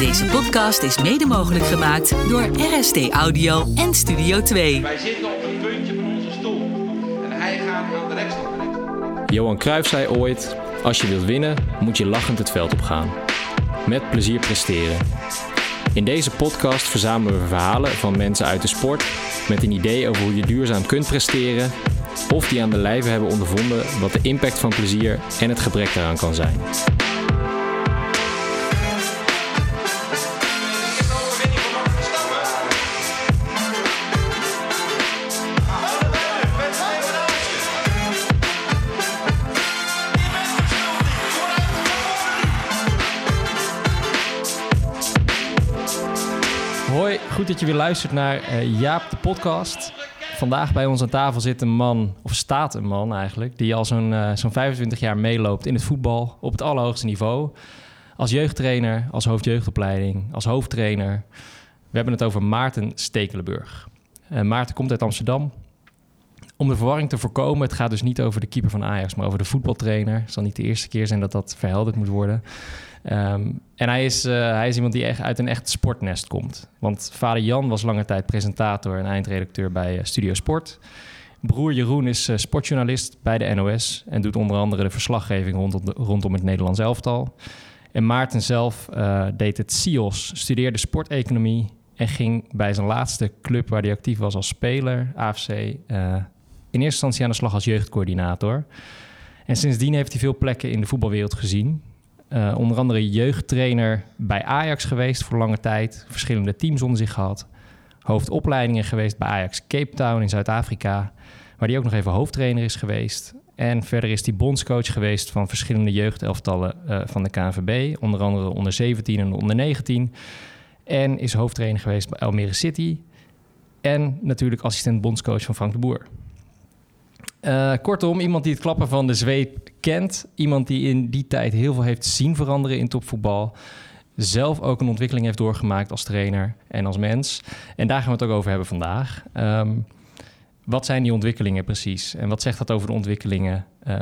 Deze podcast is mede mogelijk gemaakt door RST Audio en Studio 2. Wij zitten op het puntje van onze stoel. En hij gaat aan de rechtskant. Johan Cruijff zei ooit: Als je wilt winnen, moet je lachend het veld opgaan. Met plezier presteren. In deze podcast verzamelen we verhalen van mensen uit de sport met een idee over hoe je duurzaam kunt presteren of die aan de lijve hebben ondervonden wat de impact van plezier en het gebrek daaraan kan zijn. Goed dat je weer luistert naar eh, Jaap de podcast. Vandaag bij ons aan tafel zit een man, of staat een man eigenlijk, die al zo'n eh, zo'n 25 jaar meeloopt in het voetbal op het allerhoogste niveau. Als jeugdtrainer, als hoofdjeugdopleiding, als hoofdtrainer. We hebben het over Maarten Stekelenburg. Eh, Maarten komt uit Amsterdam. Om de verwarring te voorkomen, het gaat dus niet over de keeper van Ajax, maar over de voetbaltrainer. Het zal niet de eerste keer zijn dat dat verhelderd moet worden. Ehm, en hij is, eh, hij is iemand die echt uit een echt sportnest komt. Want vader Jan was lange tijd presentator en eindredacteur bij eh, Studio Sport. Broer Jeroen is eh, sportjournalist bij de NOS en doet onder andere de verslaggeving rondom, rondom het Nederlands elftal. En Maarten zelf deed het CIOS, studeerde sporteconomie en ging bij zijn laatste club waar hij actief was als speler, AFC, in eerste instantie aan de slag als jeugdcoördinator. En sindsdien heeft hij veel plekken in de voetbalwereld gezien. Eh, onder andere jeugdtrainer bij Ajax geweest voor lange tijd. Verschillende teams onder zich gehad. Hoofdopleidingen geweest bij Ajax Cape Town in Zuid-Afrika. Waar hij ook nog even hoofdtrainer is geweest. En verder is hij bondscoach geweest van verschillende jeugdelftallen eh, van de KNVB. Onder andere de onder 17 en de onder 19. En is hoofdtrainer geweest bij Almere City. En natuurlijk assistent bondscoach van Frank de Boer. Eh, kortom, iemand die het klappen van de zweep kent. Iemand die in die tijd heel veel heeft zien veranderen in topvoetbal. Zelf ook een ontwikkeling heeft doorgemaakt als trainer en als mens. En daar gaan we het ook over hebben vandaag. Ehm, wat zijn die ontwikkelingen precies? En wat zegt dat over de ontwikkelingen eh,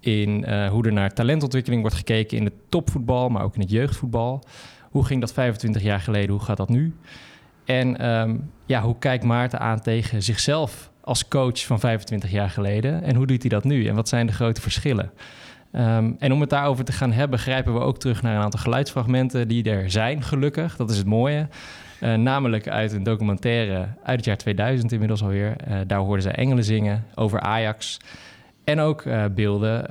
in eh, hoe er naar talentontwikkeling wordt gekeken in het topvoetbal, maar ook in het jeugdvoetbal? Hoe ging dat 25 jaar geleden? Hoe gaat dat nu? En ehm, ja, hoe kijkt Maarten aan tegen zichzelf als coach van 25 jaar geleden? En hoe doet hij dat nu? En wat zijn de grote verschillen? Ehm, en om het daarover te gaan hebben, grijpen we ook terug naar een aantal geluidsfragmenten die er zijn, gelukkig. Dat is het mooie. Eh, namelijk uit een documentaire uit het jaar 2000 inmiddels alweer. Eh, daar hoorden zij engelen zingen over Ajax. En ook eh, beelden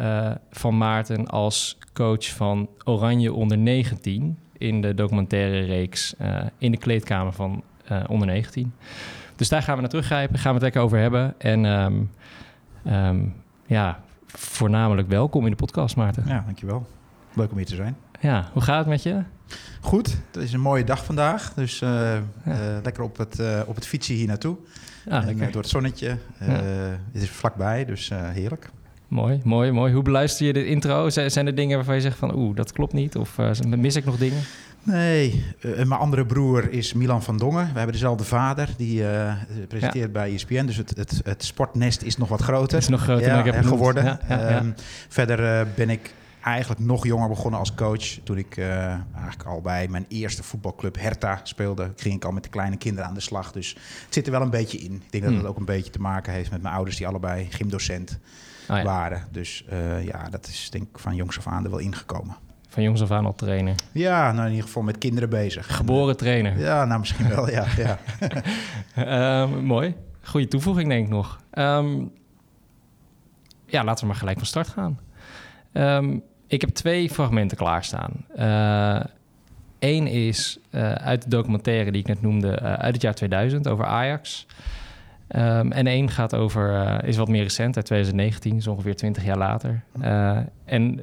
van Maarten als coach van Oranje onder 19 in de documentaire reeks in de kleedkamer van onder 19. Dus daar gaan we naar teruggrijpen, gaan we het lekker over hebben. En ehm, ehm, ja, voornamelijk welkom in de podcast, Maarten. Ja, dankjewel. Leuk om hier te zijn. Ja, hoe gaat het met je? Goed, het is een mooie dag vandaag. Dus eh, eh, lekker op het, eh, op het fietsen hier naartoe. Ja, En, door het zonnetje. Ja. Het is vlakbij, dus heerlijk. Mooi, mooi, mooi. Hoe beluister je de intro? Zijn er dingen waarvan je zegt van oeh, dat klopt niet? Of mis ik nog dingen? Nee, eh, mijn andere broer is Milan van Dongen. We hebben dezelfde vader, die eh, presenteert bij ESPN. Dus het, het, het sportnest is nog wat groter. Het is nog groter dan ik heb geworden. Ja. Ehm, verder eh, ben ik eigenlijk nog jonger begonnen als coach. Toen ik eigenlijk al bij mijn eerste voetbalclub Hertha speelde, ging ik al met de kleine kinderen aan de slag. Dus het zit er wel een beetje in. Ik denk dat Hmm. het ook een beetje te maken heeft met mijn ouders die allebei gymdocent Oh waren. Dus ja, dat is denk ik van jongs af aan er wel ingekomen. Van jongs af aan al trainer. Ja, nou in ieder geval met kinderen bezig. Geboren trainer. Ja, nou misschien wel, ja. ja. Ehm, mooi. Goede toevoeging denk ik nog. Ehm, ja, laten we maar gelijk van start gaan. Ehm, ik heb twee fragmenten klaarstaan. Eén is eh, uit de documentaire die ik net noemde, eh, uit het jaar 2000, over Ajax. En één gaat over, eh, is wat meer recent, uit 2019, is ongeveer 20 jaar later. Eh, en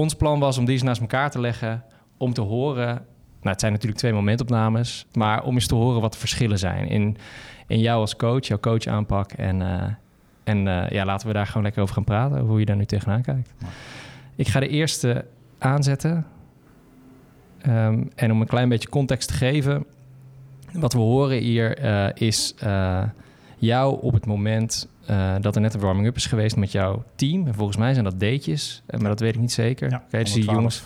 ons plan was om die eens naast elkaar te leggen, om te horen... Nou, het zijn natuurlijk twee momentopnames, maar om eens te horen wat de verschillen zijn in, in jou als coach, jouw coachaanpak. En, eh, en eh, ja, laten we daar gewoon lekker over gaan praten, over hoe je daar nu tegenaan kijkt. Ik ga de eerste aanzetten. Ehm, en om een klein beetje context te geven, wat we horen hier eh, is jou op het moment eh, dat er net een warming-up is geweest met jouw team. En volgens mij zijn dat datejes, eh, maar dat weet ik niet zeker. Ja, Oké, dus die 112. jongens,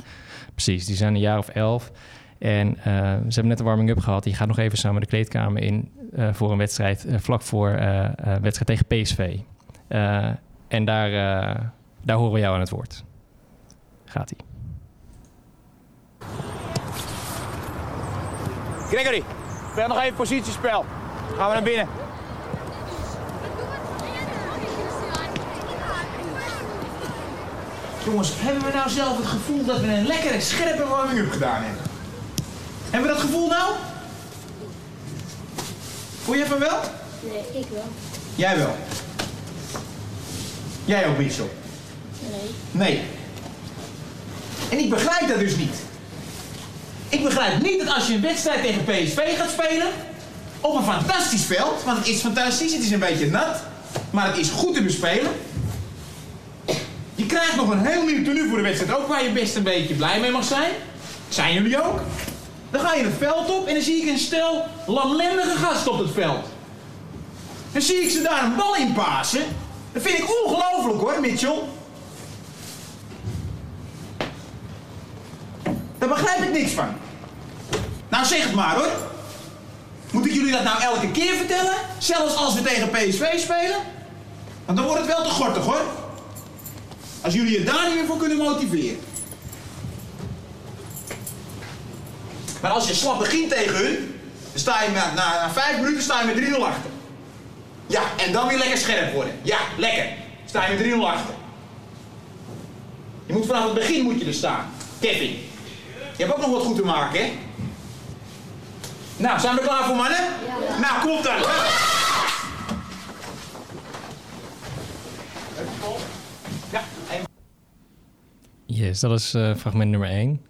precies, die zijn een jaar of elf. En eh, ze hebben net een warming-up gehad. Die gaat nog even samen de kleedkamer in eh, voor een wedstrijd, vlak voor eh, eh, wedstrijd tegen PSV. Eh, en daar, eh, daar horen we jou aan het woord. Gaat-ie. Gregory, speel nog even positiespel. Gaan we naar binnen. Jongens, hebben we nou zelf het gevoel dat we een lekkere, scherpe warming-up gedaan hebben? Hebben we dat gevoel nou? Voel je van wel? Nee, ik wel. Jij wel. Jij ook, Mitchell? Nee. Nee. En ik begrijp dat dus niet. Ik begrijp niet dat als je een wedstrijd tegen PSV gaat spelen... op een fantastisch veld, want het is fantastisch, het is een beetje nat... maar het is goed te bespelen... Je krijgt nog een heel nieuw tenue voor de wedstrijd ook, waar je best een beetje blij mee mag zijn. Zijn jullie ook? Dan ga je het veld op en dan zie ik een stel lamlendige gasten op het veld. Dan zie ik ze daar een bal in pasen. Dat vind ik ongelooflijk hoor, Mitchell. Daar begrijp ik niks van. Nou, zeg het maar hoor. Moet ik jullie dat nou elke keer vertellen? Zelfs als we tegen PSV spelen? Want dan wordt het wel te gortig hoor. Als jullie je daar niet meer voor kunnen motiveren. Maar als je slap begint tegen hun, dan sta je na, na, na vijf minuten sta je met 3-0 achter. Ja, en dan weer lekker scherp worden. Ja, lekker. Sta je met 3-0 achter. Je moet vanaf het begin moet je er staan. Kevin. Je hebt ook nog wat goed te maken, hè? Nou, zijn we er klaar voor, mannen? Ja. Nou, kom dan. Ja, Yes, dat is eh, fragment nummer 1.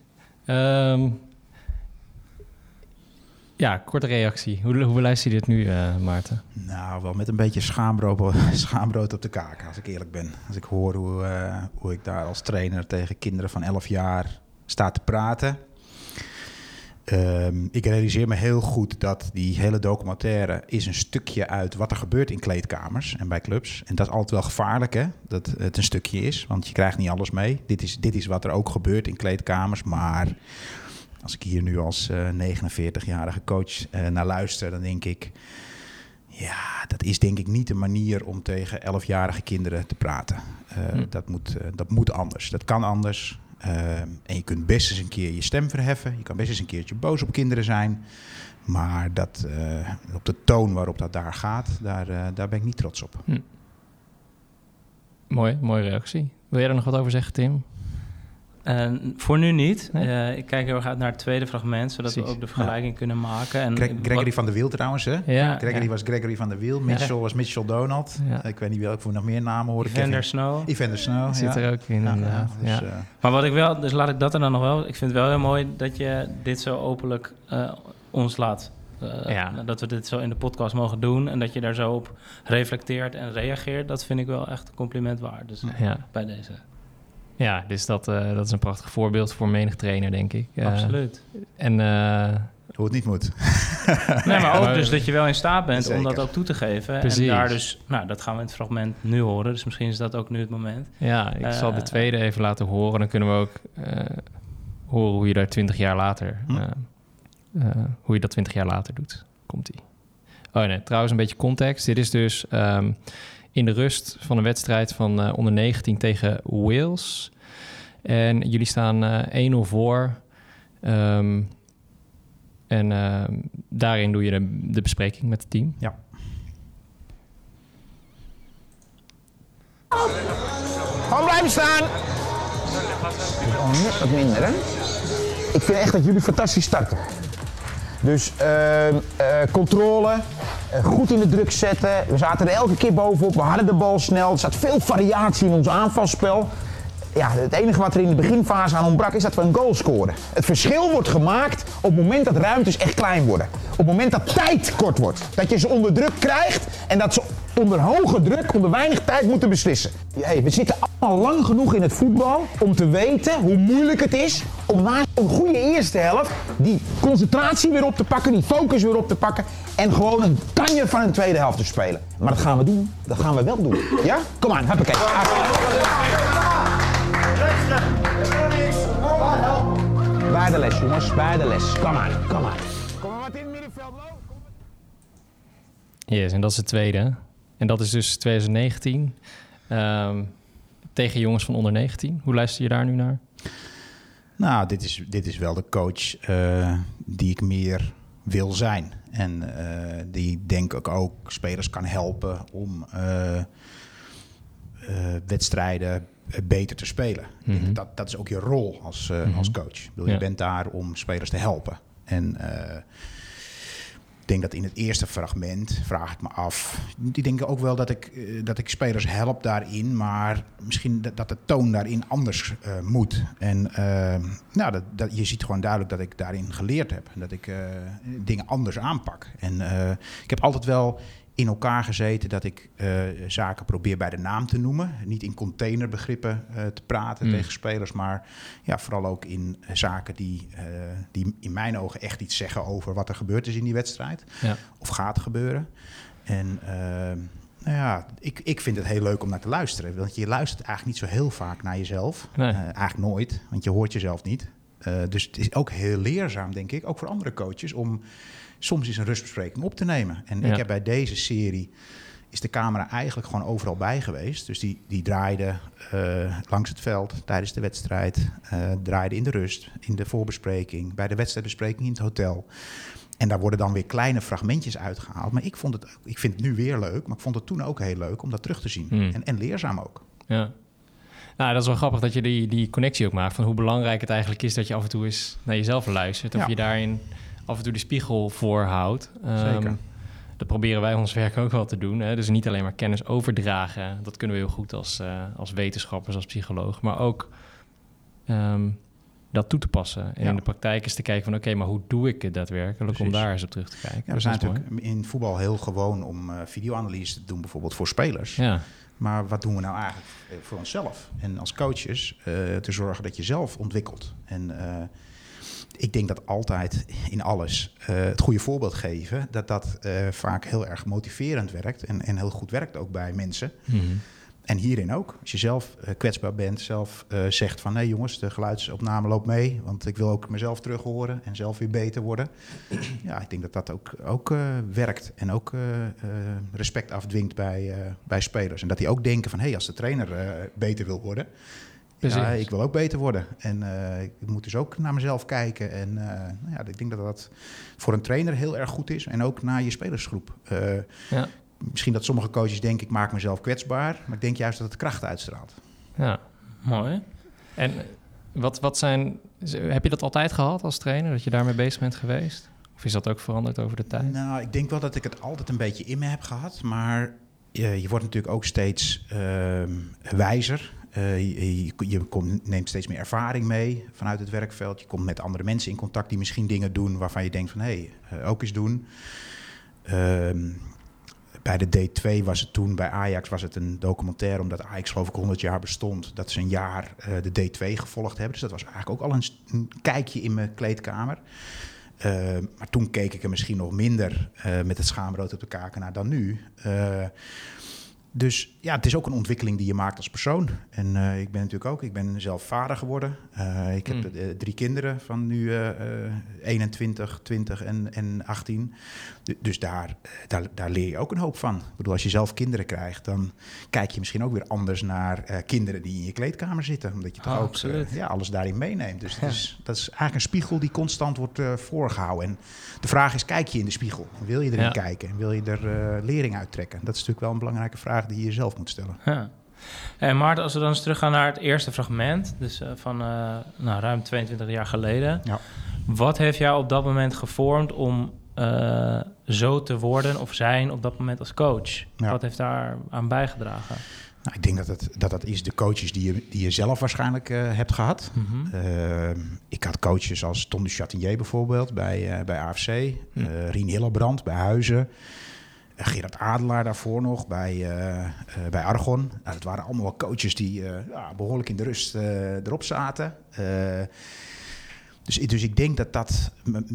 ja, korte reactie. Hoe, hoe beluister je dit nu, eh, Maarten? Nou, wel met een beetje schaambrood op de kaak, als ik eerlijk ben. Als ik hoor hoe, eh, hoe ik daar als trainer tegen kinderen van 11 jaar sta te praten. Ehm, ik realiseer me heel goed dat die hele documentaire is een stukje uit wat er gebeurt in kleedkamers en bij clubs. En dat is altijd wel gevaarlijk, hè? Dat het een stukje is, want je krijgt niet alles mee. Dit is, dit is wat er ook gebeurt in kleedkamers, maar als ik hier nu als eh, 49-jarige coach eh, naar luister, dan denk ik... Ja, dat is denk ik niet de manier om tegen 11-jarige kinderen te praten. Eh, Hm. dat, moet, dat moet anders. Dat kan anders. Eh, en je kunt best eens een keer je stem verheffen. Je kan best eens een keertje boos op kinderen zijn. Maar dat, eh, op de toon waarop dat daar gaat, daar, eh, daar ben ik niet trots op. Mooi, mooie reactie. Wil jij er nog wat over zeggen, Tim? Voor nu niet. Nee? Eh, ik kijk heel erg uit naar het tweede fragment, zodat Precies. we ook de vergelijking kunnen maken. En wat- Gregory van der Wiel trouwens, hè? Ja, Gregory ja. was Gregory van der Wiel. Mitchell was Mitchell Donald. Ja. Ik weet niet welke nog meer namen horen. Evander Snow. Evander Snow, Zit er ook in, dus, Ja. eh, Maar wat ik wel, dus laat ik dat er dan nog wel. Ik vind het wel heel mooi dat je dit zo openlijk eh, ons laat. eh, Ja. Dat we dit zo in de podcast mogen doen en dat je daar zo op reflecteert en reageert. Dat vind ik wel echt een compliment waard. Dus Ja. bij deze. Ja, dus dat, eh, dat is een prachtig voorbeeld voor menig trainer, denk ik. Eh, Absoluut. En eh, hoe het niet moet. Nee, maar ook dus dat je wel in staat bent om dat ook toe te geven. Precies. En daar dus, nou, dat gaan we in het fragment nu horen. Dus misschien is dat ook nu het moment. ja, ik zal de tweede even laten horen. Dan kunnen we ook eh, horen hoe je daar twintig jaar later... Hm. hoe je dat twintig jaar later doet. Komt-ie. Oh nee, trouwens een beetje context. Dit is dus ehm, in de rust van een wedstrijd van eh, onder 19 tegen Wales. En jullie staan eh 1-0 voor. Ehm, en ehm, daarin doe je de, de bespreking met het team. Ja. Gewoon blijven staan. Oh, net wat minder, hè? Ik vind echt dat jullie fantastisch starten. Dus eh, controle, eh, goed in de druk zetten. We zaten er elke keer bovenop, we hadden de bal snel. Er zat veel variatie in ons aanvalspel. Ja, het enige wat er in de beginfase aan ontbrak is dat we een goal scoren. Het verschil wordt gemaakt op het moment dat ruimtes echt klein worden. Op het moment dat tijd kort wordt. Dat je ze onder druk krijgt en dat ze onder hoge druk, onder weinig tijd moeten beslissen. Hey, we zitten allemaal lang genoeg in het voetbal om te weten hoe moeilijk het is om na een goede eerste helft die concentratie weer op te pakken, die focus weer op te pakken en gewoon een kanje van een tweede helft te spelen. Maar dat gaan we doen. Dat gaan we wel doen. Ja? Kom aan, huppakee. Bij de les, jongens. Bij de les. Kom maar, kom maar. Kom maar wat in het middenveld. Yes, en dat is het tweede. En dat is dus 2019. Ehm, tegen jongens van onder 19. Hoe luister je daar nu naar? Nou, dit is, dit is wel de coach eh, die ik meer wil zijn. En eh, die denk ik ook spelers kan helpen om eh, eh, wedstrijden beter te spelen. Mhm. dat, dat is ook je rol als, eh, Mhm. als coach. Ik bedoel, Ja. Je bent daar om spelers te helpen. En eh, ik denk dat in het eerste fragment vraag ik me af. Ik denk ook wel dat ik, eh, dat ik spelers help daarin, maar misschien dat, dat de toon daarin anders eh, moet. En eh, nou, dat, dat, je ziet gewoon duidelijk dat ik daarin geleerd heb. Dat ik eh, dingen anders aanpak. En eh, ik heb altijd wel in elkaar gezeten dat ik eh, zaken probeer bij de naam te noemen. Niet in containerbegrippen eh, te praten Mm. tegen spelers, maar ja, vooral ook in eh, zaken die, die in mijn ogen echt iets zeggen over wat er gebeurd is in die wedstrijd. Ja. Of gaat gebeuren. En eh, nou ja, ik, ik vind het heel leuk om naar te luisteren. Want je luistert eigenlijk niet zo heel vaak naar jezelf. Nee. Eigenlijk nooit, want je hoort jezelf niet. Dus het is ook heel leerzaam, denk ik, ook voor andere coaches, om soms eens een rustbespreking op te nemen. En Ja. ik heb bij deze serie is de camera eigenlijk gewoon overal bij geweest. Dus die, die draaide eh, langs het veld tijdens de wedstrijd, eh, draaide in de rust, in de voorbespreking, bij de wedstrijdbespreking in het hotel. En daar worden dan weer kleine fragmentjes uitgehaald. Maar ik, vond het, ook- ik vind het nu weer leuk, maar ik vond het toen ook heel leuk om dat terug te zien. Hmm. En, en leerzaam ook. Ja. Nou, dat is wel grappig dat je die, die connectie ook maakt van hoe belangrijk het eigenlijk is dat je af en toe eens naar jezelf luistert. Of Ja. je daarin af en toe de spiegel voorhoudt. Ehm, Zeker. Dat proberen wij ons werk ook wel te doen. Hè? Dus niet alleen maar kennis overdragen. Dat kunnen we heel goed als, eh, als wetenschappers, als psycholoog. Maar ook ehm, dat toe te passen. En Ja. in de praktijk is te kijken van... oké, maar hoe doe ik het daadwerkelijk? Om daar eens op terug te kijken. Ja, we Dus zijn dat is natuurlijk in voetbal heel gewoon om eh, videoanalyse te doen, bijvoorbeeld voor spelers. Ja, Maar wat doen we nou eigenlijk eh, voor onszelf? En als coaches te zorgen dat je zelf ontwikkelt. En ik denk dat altijd in alles eh, het goede voorbeeld geven, dat dat eh, vaak heel erg motiverend werkt en, en heel goed werkt ook bij mensen. Mhm. En hierin ook. Als je zelf eh, kwetsbaar bent, zelf zegt van nee jongens, de geluidsopname loopt mee, want ik wil ook mezelf terug horen en zelf weer beter worden. ja, ik denk dat dat ook, ook werkt en ook respect afdwingt bij, bij spelers. En dat die ook denken van hé, hey, als de trainer beter wil worden, ja, ik wil ook beter worden. En eh, ik moet dus ook naar mezelf kijken. En eh, nou ja, ik denk dat dat voor een trainer heel erg goed is. En ook naar je spelersgroep. Eh, Ja. Misschien dat sommige coaches denken, ik maak mezelf kwetsbaar. Maar ik denk juist dat het kracht uitstraalt. ja. Mooi. En wat, wat zijn... Heb je dat altijd gehad als trainer? Dat je daarmee bezig bent geweest? Of is dat ook veranderd over de tijd? Nou, ik denk wel dat ik het altijd een beetje in me heb gehad. Maar je, je wordt natuurlijk ook steeds ehm, wijzer. Eh, je je, neemt steeds meer ervaring mee vanuit het werkveld. Je komt met andere mensen in contact die misschien dingen doen waarvan je denkt van hé, hey, eh, ook eens doen. Ehm, bij de D2 was het toen, bij Ajax was het een documentaire, omdat Ajax geloof ik 100 jaar bestond, dat ze een jaar eh, de D2 gevolgd hebben. Dus dat was eigenlijk ook al een, kijkje in mijn kleedkamer. Eh, maar toen keek ik er misschien nog minder met het schaamrood op de kaken naar dan nu. Dus ja, het is ook een ontwikkeling die je maakt als persoon. En eh, ik ben natuurlijk ook, ik ben zelf vader geworden. Eh, ik heb Mm. eh, drie kinderen van nu eh, eh, 21, 20 en, en 18. Du- dus daar, eh, daar, daar leer je ook een hoop van. Ik bedoel, als je zelf kinderen krijgt, dan kijk je misschien ook weer anders naar eh, kinderen die in je kleedkamer zitten. Omdat je toch Ah, ook eh, ja, alles daarin meeneemt. Dus dat, is, dat is eigenlijk een spiegel die constant wordt eh, voorgehouden. En de vraag is, kijk je in de spiegel? Wil je erin Ja. kijken? En wil je er lering uittrekken? Dat is natuurlijk wel een belangrijke vraag die je jezelf moet stellen. Ja. En Maarten, als we dan eens teruggaan naar het eerste fragment, dus van nou, ruim 22 jaar geleden. Ja. Wat heeft jou op dat moment gevormd om eh, zo te worden of zijn op dat moment als coach? Ja. Wat heeft daar aan bijgedragen? Nou, ik denk dat het, dat dat is de coaches die je, die je zelf waarschijnlijk eh, hebt gehad. Mhm. Eh, ik had coaches als Tom de Chatinier bijvoorbeeld bij, bij AFC. Hm. Rien Hillebrand bij Huizen. Gerard Adelaar daarvoor nog bij, bij Argon. Nou, dat waren allemaal wel coaches die ja, behoorlijk in de rust erop zaten. Dus, dus ik denk dat dat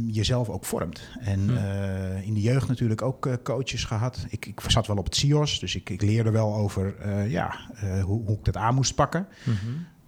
jezelf ook vormt. En eh, in de jeugd natuurlijk ook eh, coaches gehad. Ik, ik zat wel op het CIOS, dus ik, ik leerde wel over eh, ja, hoe, hoe ik dat aan moest pakken. Mhm.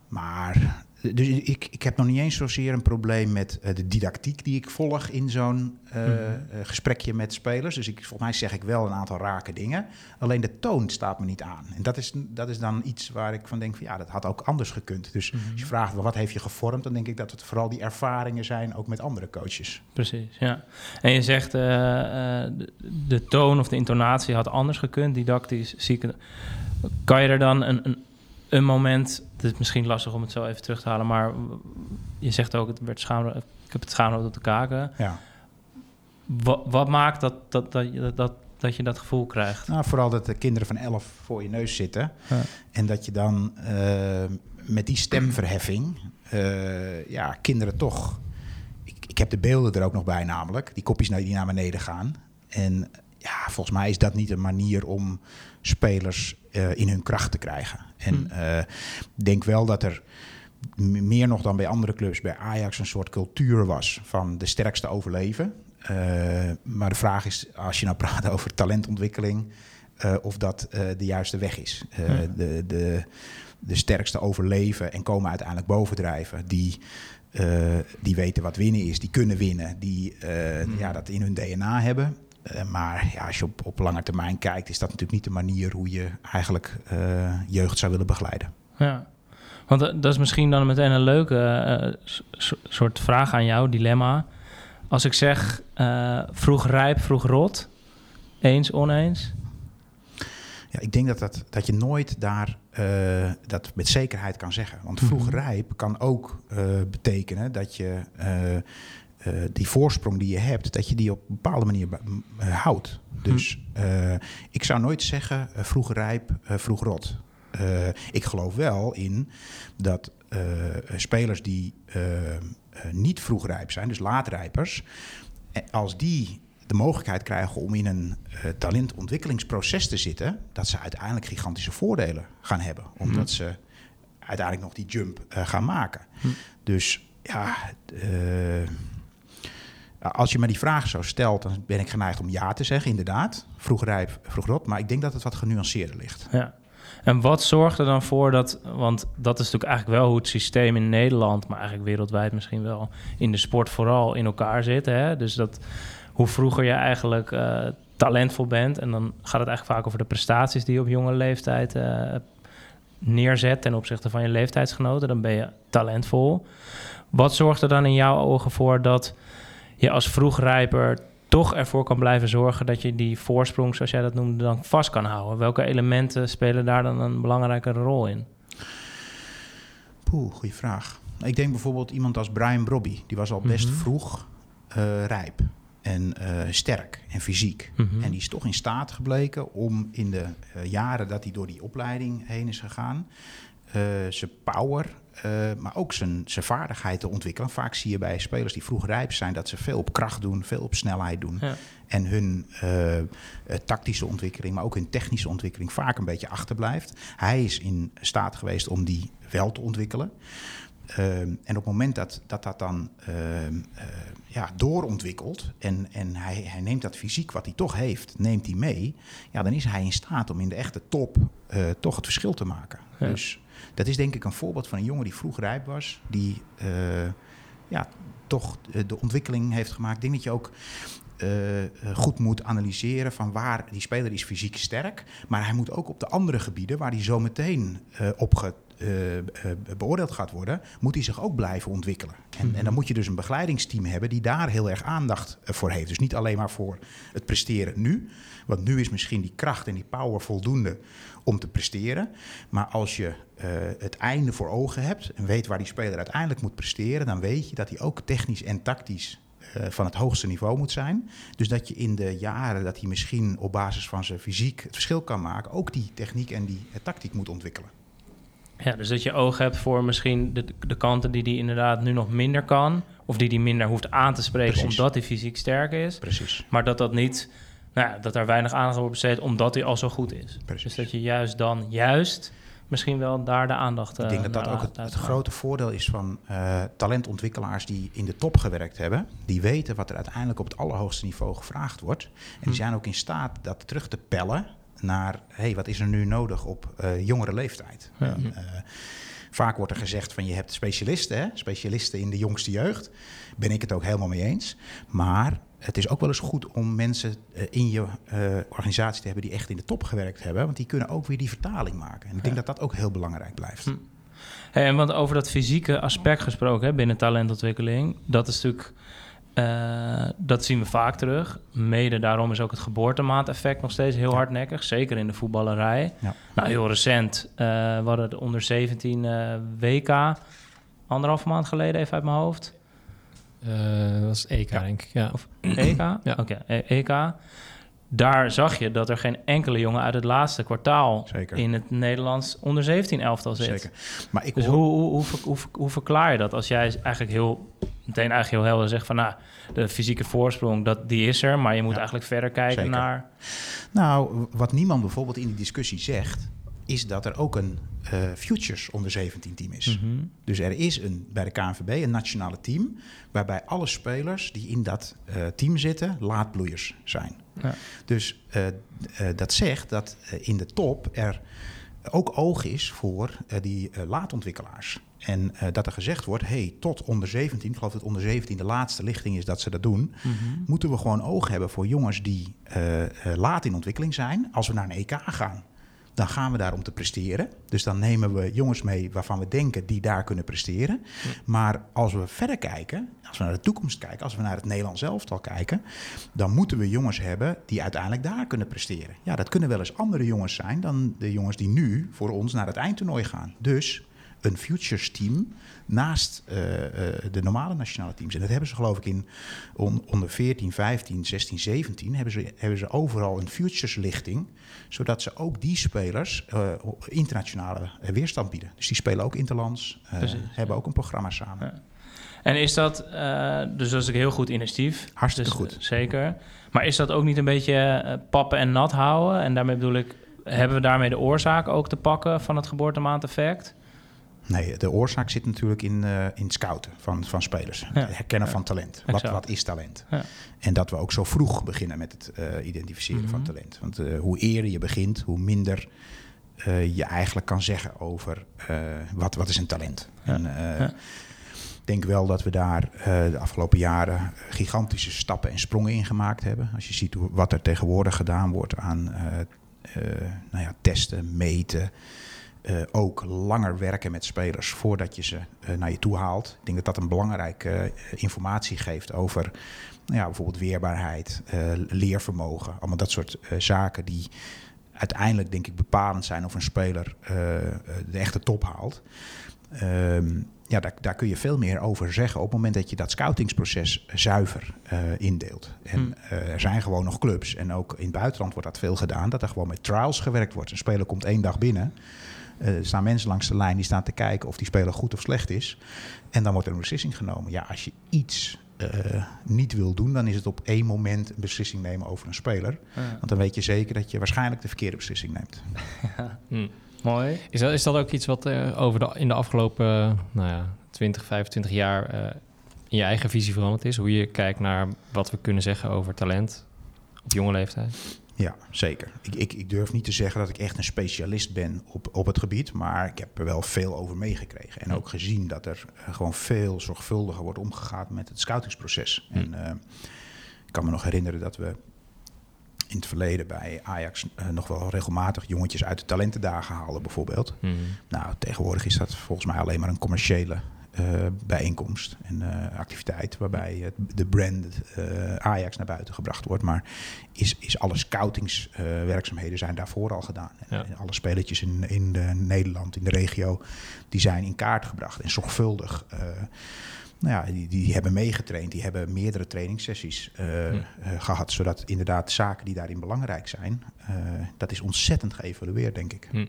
Maar dus ik, ik heb nog niet eens zozeer een probleem met eh, de didactiek die ik volg in zo'n eh, Mhm. eh, gesprekje met spelers. Dus ik, volgens mij zeg ik wel een aantal rake dingen. Alleen de toon staat me niet aan. En dat is, dat is dan iets waar ik van denk van ja, dat had ook anders gekund. Dus Mhm. als je vraagt wat heeft je gevormd, dan denk ik dat het vooral die ervaringen zijn ook met andere coaches. Precies, ja. En je zegt de, toon of de intonatie had anders gekund, didactisch. Zie ik het. Kan je er dan een, een, een moment, het is misschien lastig om het zo even terug te halen, maar je zegt ook, het werd schaamrood, ik heb het schaamrood op de kaken. Ja. Wat, wat maakt dat, dat, dat, je- dat, dat je dat gevoel krijgt? Nou, vooral dat de kinderen van 11 voor je neus zitten. Ja. En dat je dan eh, met die stemverheffing, eh, ja, kinderen toch. Ik, ik heb de beelden er ook nog bij, namelijk. Die kopjes naar- die naar beneden gaan. En volgens mij is dat niet een manier om spelers eh, in hun kracht te krijgen. En Hmm. eh, ik denk wel dat er meer nog dan bij andere clubs, bij Ajax, een soort cultuur was van de sterkste overleven. Eh, maar de vraag is, als je nou praat over talentontwikkeling, of dat de juiste weg is. Ja. de, de, de sterkste overleven en komen uiteindelijk bovendrijven. Die, die weten wat winnen is, die kunnen winnen, die Hmm. ja, dat in hun DNA hebben. Eh, maar ja, als je op, op lange termijn kijkt, is dat natuurlijk niet de manier hoe je eigenlijk eh, jeugd zou willen begeleiden. Ja. Want eh, dat is misschien dan meteen een leuke soort vraag aan jou, dilemma. Als ik zeg vroeg rijp, vroeg rot, eens, oneens? Ja, ik denk dat, dat, dat je nooit daar dat met zekerheid kan zeggen. Want vroeg Mhm. rijp kan ook betekenen dat je eh, die voorsprong die je hebt, dat je die op een bepaalde manier eh, houdt. Dus eh, ik zou nooit zeggen vroeg rijp, vroeg rot. Ik geloof wel in dat spelers die niet vroeg rijp zijn, dus laatrijpers, als die de mogelijkheid krijgen om in een talentontwikkelingsproces te zitten, dat ze uiteindelijk gigantische voordelen gaan hebben. Omdat ze uiteindelijk nog die jump gaan maken. Dus ja, als je me die vraag zo stelt, dan ben ik geneigd om ja te zeggen, inderdaad. Vroeg rijp, vroeg rot. Maar ik denk dat het wat genuanceerder ligt. Ja. En wat zorgt er dan voor dat, want dat is natuurlijk eigenlijk wel hoe het systeem in Nederland, maar eigenlijk wereldwijd misschien wel, in de sport vooral in elkaar zit. Hè? Dus dat hoe vroeger je eigenlijk eh, talentvol bent, en dan gaat het eigenlijk vaak over de prestaties die je op jonge leeftijd eh, neerzet ten opzichte van je leeftijdsgenoten, dan ben je talentvol. Wat zorgt er dan in jouw ogen voor dat je als vroegrijper toch ervoor kan blijven zorgen dat je die voorsprong, zoals jij dat noemde, dan vast kan houden? Welke elementen spelen daar dan een belangrijke rol in? Poeh, goede vraag. Ik denk bijvoorbeeld iemand als Brian Brobby. Die was al best Mhm. vroeg eh, rijp en eh, sterk en fysiek. Mhm. En die is toch in staat gebleken om in de eh, jaren dat hij door die opleiding heen is gegaan, zijn power, eh, maar ook zijn, zijn vaardigheid te ontwikkelen. Vaak zie je bij spelers die vroeg rijp zijn dat ze veel op kracht doen, veel op snelheid doen. Ja. En hun eh, eh, tactische ontwikkeling, maar ook hun technische ontwikkeling vaak een beetje achterblijft. Hij is in staat geweest om die wel te ontwikkelen. Ehm, en op het moment dat dat, dat dan ehm, eh, ja, doorontwikkelt en, en hij, hij neemt dat fysiek wat hij toch heeft, neemt hij mee, ja, dan is hij in staat om in de echte top toch het verschil te maken. Ja. Dus dat is denk ik een voorbeeld van een jongen die vroeg rijp was, die eh, ja, toch eh, de ontwikkeling heeft gemaakt. Ik denk dat je ook eh, goed moet analyseren van waar die speler is fysiek sterk. Maar hij moet ook op de andere gebieden waar hij zo meteen eh, op ge- beoordeeld gaat worden, moet hij zich ook blijven ontwikkelen. En, en dan moet je dus een begeleidingsteam hebben die daar heel erg aandacht voor heeft. Dus niet alleen maar voor het presteren nu. Want nu is misschien die kracht en die power voldoende om te presteren. Maar als je het einde voor ogen hebt en weet waar die speler uiteindelijk moet presteren, dan weet je dat hij ook technisch en tactisch eh, van het hoogste niveau moet zijn. Dus dat je in de jaren dat hij misschien op basis van zijn fysiek het verschil kan maken, ook die techniek en die eh, tactiek moet ontwikkelen. Ja, dus dat je oog hebt voor misschien de, de kanten die die inderdaad nu nog minder kan. Of die die minder hoeft aan te spreken Precies. omdat hij fysiek sterk is. Precies. Maar dat dat niet, nou ja, dat daar weinig aandacht wordt besteed omdat hij al zo goed is. Precies. Dus dat je juist dan, juist misschien wel daar de aandacht Ik denk dat dat naar ook het, grote voordeel is van eh, talentontwikkelaars die in de top gewerkt hebben. Die weten wat er uiteindelijk op het allerhoogste niveau gevraagd wordt. En die Hm. zijn ook in staat dat terug te pellen naar, hey, wat is er nu nodig op eh, jongere leeftijd? Ja. Eh, Vaak wordt er gezegd van je hebt specialisten, hè? specialisten in de jongste jeugd. Ben ik het ook helemaal mee eens. Maar het is ook wel eens goed om mensen eh, in je eh, organisatie te hebben die echt in de top gewerkt hebben. Want die kunnen ook weer die vertaling maken. En ik denk dat dat ook heel belangrijk blijft. Hm. Hey, en want over dat fysieke aspect gesproken hè, binnen talentontwikkeling, dat is natuurlijk. eh, dat zien we vaak terug. Mede daarom is ook het geboortemaand-effect nog steeds heel hardnekkig. Zeker in de voetballerij. Ja. Nou, heel recent. we hadden de onder 17 eh, WK. Anderhalve maand geleden, even uit mijn hoofd. Eh, dat was EK, denk ik. Ja. Of EK? Ja. Oké, EK. Daar zag je dat er geen enkele jongen uit het laatste kwartaal Zeker. in het Nederlands onder 17 elftal zit. Zeker. Maar ik Dus hoor- hoe, hoe, hoe, hoe, ver- hoe verklaar je dat als jij eigenlijk heel meteen eigenlijk heel helder zegt van nou de fysieke voorsprong dat die is er, maar je moet Ja. eigenlijk verder kijken Zeker. naar Nou, wat niemand bijvoorbeeld in die discussie zegt, is dat er ook een eh, Futures onder 17 team is. Mhm. Dus er is een, bij de KNVB een nationale team, waarbij alle spelers die in dat eh, team zitten, laadbloeiers zijn. Ja. Dus eh, dat zegt dat in de top er ook oog is voor die laatontwikkelaars. En dat er gezegd wordt, hey, tot onder 17, ik geloof dat onder 17 de laatste lichting is dat ze dat doen, Mhm. moeten we gewoon oog hebben voor jongens die laat in ontwikkeling zijn. Als we naar een EK gaan, dan gaan we daar om te presteren. Dus dan nemen we jongens mee waarvan we denken die daar kunnen presteren. Maar als we verder kijken, als we naar de toekomst kijken, als we naar het Nederlands elftal kijken, dan moeten we jongens hebben die uiteindelijk daar kunnen presteren. Ja, dat kunnen wel eens andere jongens zijn dan de jongens die nu voor ons naar het eindtoernooi gaan. Dus een futures team naast eh, eh, de normale nationale teams. En dat hebben ze geloof ik in on- onder 14, 15, 16, 17... hebben ze, hebben ze overal een futures lichting... zodat ze ook die spelers eh, internationale weerstand bieden. Dus die spelen ook interlands, Precies, hebben ook een programma samen. Ja. En is dat, dus dat is een heel goed initiatief. Hartstikke Dus, goed. zeker. Maar is dat ook niet een beetje pappen en nat houden? En daarmee bedoel ik, hebben we daarmee de oorzaak ook te pakken van het geboortemaand-effect? Nee, de oorzaak zit natuurlijk in, eh, in het scouten van, van spelers. Ja. Het herkennen Ja. van talent. Wat, wat is talent? Ja. En dat we ook zo vroeg beginnen met het eh, identificeren van Mhm. talent. Want eh, hoe eerder je begint, hoe minder je eigenlijk kan zeggen over wat, wat is een talent. En. Ik denk wel dat we daar de afgelopen jaren gigantische stappen en sprongen in gemaakt hebben. Als je ziet hoe, wat er tegenwoordig gedaan wordt aan nou ja, testen, meten. Eh, ook langer werken met spelers voordat je ze eh, naar je toe haalt. Ik denk dat dat een belangrijke eh, informatie geeft over nou ja, bijvoorbeeld weerbaarheid, leervermogen. Allemaal dat soort zaken die uiteindelijk denk ik bepalend zijn of een speler de echte top haalt. Ehm, ja, daar, daar kun je veel meer over zeggen op het moment dat je dat scoutingsproces zuiver indeelt. En Hmm. er zijn gewoon nog clubs, en ook in het buitenland wordt dat veel gedaan, dat er gewoon met trials gewerkt wordt. Een speler komt één dag binnen. Eh, er staan mensen langs de lijn die staan te kijken of die speler goed of slecht is. En dan wordt er een beslissing genomen. Ja, als je iets eh, niet wil doen, dan is het op één moment een beslissing nemen over een speler. Ja. Want dan weet je zeker dat je waarschijnlijk de verkeerde beslissing neemt. Hm. Mooi. Is, dat, is dat ook iets wat eh, over de, in de afgelopen nou ja, 20, 25 jaar eh, in je eigen visie veranderd is? Hoe je kijkt naar wat we kunnen zeggen over talent op jonge leeftijd? Ja, zeker. Ik, ik, ik durf niet te zeggen dat ik echt een specialist ben op, op het gebied, maar ik heb er wel veel over meegekregen. En ook gezien dat er eh, gewoon veel zorgvuldiger wordt omgegaan met het scoutingsproces. En eh, ik kan me nog herinneren dat we in het verleden bij Ajax eh, nog wel regelmatig jongetjes uit de talentendagen haalden, bijvoorbeeld. Mhm. Nou, tegenwoordig is dat volgens mij alleen maar een commerciële bijeenkomst en eh, activiteit waarbij het, de brand eh, Ajax naar buiten gebracht wordt. Maar is, is alle scoutingswerkzaamheden zijn daarvoor al gedaan. Ja. En alle spelletjes in, in de Nederland, in de regio, die zijn in kaart gebracht en zorgvuldig. eh, nou ja, die, die hebben meegetraind, die hebben meerdere trainingssessies eh, Hm. eh, gehad. Zodat inderdaad zaken die daarin belangrijk zijn, eh, dat is ontzettend geëvalueerd, denk ik. Hm.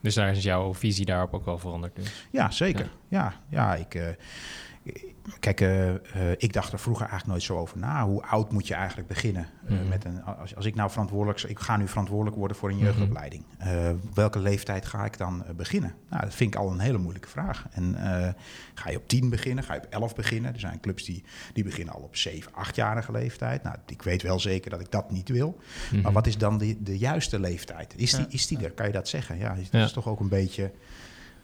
Dus daar is jouw visie daarop ook wel veranderd nu. Ja, zeker. Ja, ja, ik. Kijk, eh, eh, ik dacht er vroeger eigenlijk nooit zo over na. Hoe oud moet je eigenlijk beginnen? eh, Mhm. met een, als, als ik nou verantwoordelijk... Ik ga nu verantwoordelijk worden voor een Mhm. jeugdopleiding. Eh, welke leeftijd ga ik dan beginnen? Nou, dat vind ik al een hele moeilijke vraag. En eh, ga je op 10 beginnen? Ga je op 11 beginnen? Er zijn clubs die, die beginnen al op 7, 8-jarige leeftijd. Nou, ik weet wel zeker dat ik dat niet wil. Mhm. Maar wat is dan de, de juiste leeftijd? Is die, Ja. is die er? Kan je dat zeggen? Ja, dat Ja. is toch ook een beetje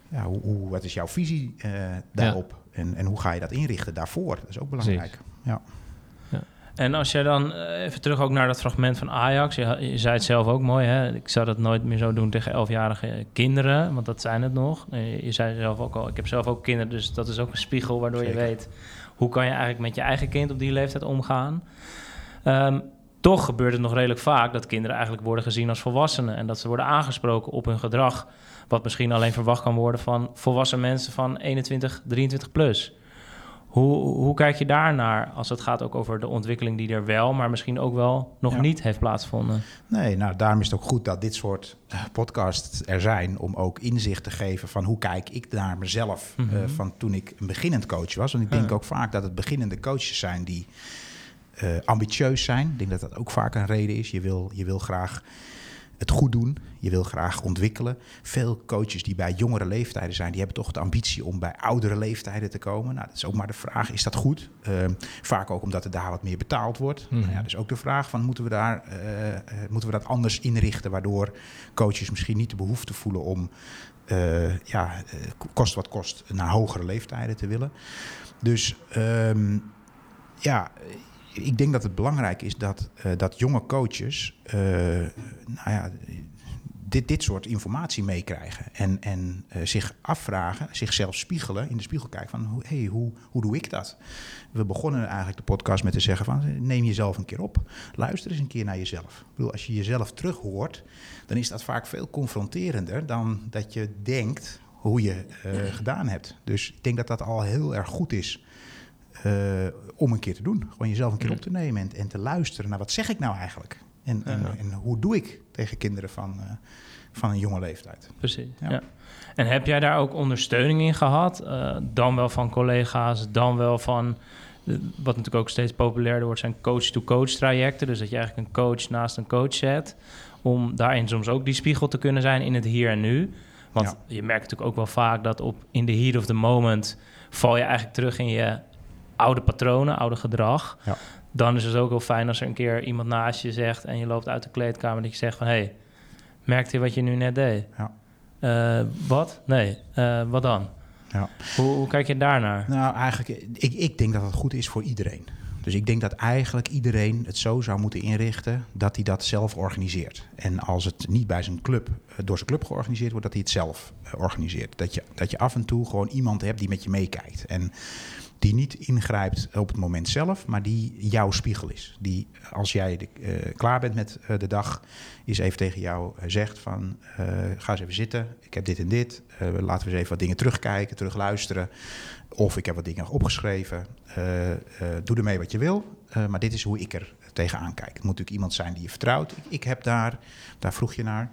ja, hoe, hoe, wat is jouw visie eh, daarop? En, en hoe ga je dat inrichten daarvoor? Dat is ook belangrijk. Ja. En als jij dan eh, even terug ook naar dat fragment van Ajax. Je, je zei het zelf ook mooi, hè? Ik zou dat nooit meer zo doen tegen elfjarige kinderen, want dat zijn het nog. Eh, Je zei zelf ook al, ik heb zelf ook kinderen, dus dat is ook een spiegel waardoor Zeker. je weet hoe kan je eigenlijk met je eigen kind op die leeftijd omgaan. Ehm, toch gebeurt het nog redelijk vaak dat kinderen eigenlijk worden gezien als volwassenen en dat ze worden aangesproken op hun gedrag, wat misschien alleen verwacht kan worden van volwassen mensen van 21, 23 plus. Hoe, hoe kijk je daarnaar als het gaat ook over de ontwikkeling die er wel, maar misschien ook wel nog Ja. niet heeft plaatsgevonden? Nee, nou daarom is het ook goed dat dit soort eh, podcasts er zijn om ook inzicht te geven van hoe kijk ik naar mezelf Mhm. eh, van toen ik een beginnend coach was. Want ik denk Ja. ook vaak dat het beginnende coaches zijn die eh, ambitieus zijn. Ik denk dat dat ook vaak een reden is. Je wil, je wil graag het goed doen. Je wil graag ontwikkelen. Veel coaches die bij jongere leeftijden zijn, die hebben toch de ambitie om bij oudere leeftijden te komen. Nou, dat is ook maar de vraag, is dat goed? Ehm, vaak ook omdat er daar wat meer betaald wordt. Mhm. Nou ja, dus ook de vraag van, moeten we, daar, eh, moeten we dat anders inrichten, waardoor coaches misschien niet de behoefte voelen om, eh, ja, kost wat kost, naar hogere leeftijden te willen. Dus ehm, ja, ik denk dat het belangrijk is dat, eh, dat jonge coaches eh, nou ja, dit, dit soort informatie meekrijgen. En, en eh, zich afvragen, zichzelf spiegelen, in de spiegel kijken van hoe, hey, hoe, hoe doe ik dat? We begonnen eigenlijk de podcast met te zeggen van neem jezelf een keer op. Luister eens een keer naar jezelf. Ik bedoel, als je jezelf terughoort, dan is dat vaak veel confronterender dan dat je denkt hoe je gedaan hebt. Dus ik denk dat dat al heel erg goed is om een keer te doen. Gewoon jezelf een keer op te nemen en, en te luisteren naar wat zeg ik nou eigenlijk? En, en, Ja. en hoe doe ik tegen kinderen van, eh, van een jonge leeftijd? Precies. Ja. Ja. En heb jij daar ook ondersteuning in gehad? Eh, dan wel van collega's, dan wel van. eh, Wat natuurlijk ook steeds populairder wordt, zijn coach-to-coach trajecten. Dus dat je eigenlijk een coach naast een coach zet. Om daarin soms ook die spiegel te kunnen zijn in het hier en nu. Want Ja. je merkt natuurlijk ook wel vaak dat op in the heat of the moment val je eigenlijk terug in je oude patronen, oude gedrag. Ja. Dan is het ook heel fijn als er een keer iemand naast je zegt en je loopt uit de kleedkamer dat je zegt van hé, hey, merkte je wat je nu net deed? Ja. Eh, wat? Nee. Eh, wat dan? Ja. Hoe, hoe kijk je daarnaar? Nou, eigenlijk, ik, ik denk dat het goed is voor iedereen. Dus ik denk dat eigenlijk iedereen het zo zou moeten inrichten dat hij dat zelf organiseert. En als het niet bij zijn club, door zijn club georganiseerd wordt, dat hij het zelf eh, organiseert. Dat je, dat je af en toe gewoon iemand hebt die met je meekijkt. En die niet ingrijpt op het moment zelf, maar die jouw spiegel is. Die als jij eh, klaar bent met eh, de dag, is even tegen jou eh, zegt van eh, ga eens even zitten, ik heb dit en dit. Eh, laten we eens even wat dingen terugkijken, terugluisteren. Of ik heb wat dingen opgeschreven. Eh, eh, doe ermee wat je wil. Eh, maar dit is hoe ik er tegenaan kijk. Het moet natuurlijk iemand zijn die je vertrouwt. Ik, ik heb daar, daar vroeg je naar.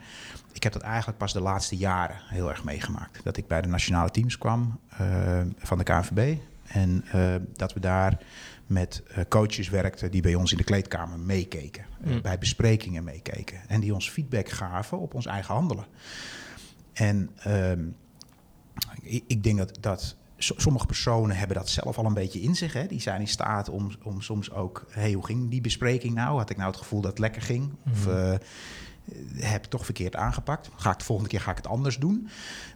Ik heb dat eigenlijk pas de laatste jaren heel erg meegemaakt. Dat ik bij de nationale teams kwam eh, van de KNVB. En eh, dat we daar met coaches werkten die bij ons in de kleedkamer meekeken. Mm. bij besprekingen meekeken. En die ons feedback gaven op ons eigen handelen. En ehm, ik, ik denk dat, dat sommige personen hebben dat zelf al een beetje in zich. Hè? Die zijn in staat om, om soms ook... Hey, hoe ging die bespreking nou? Had ik nou het gevoel dat het lekker ging? Of eh, heb ik toch verkeerd aangepakt? Ga ik de volgende keer ga ik het anders doen?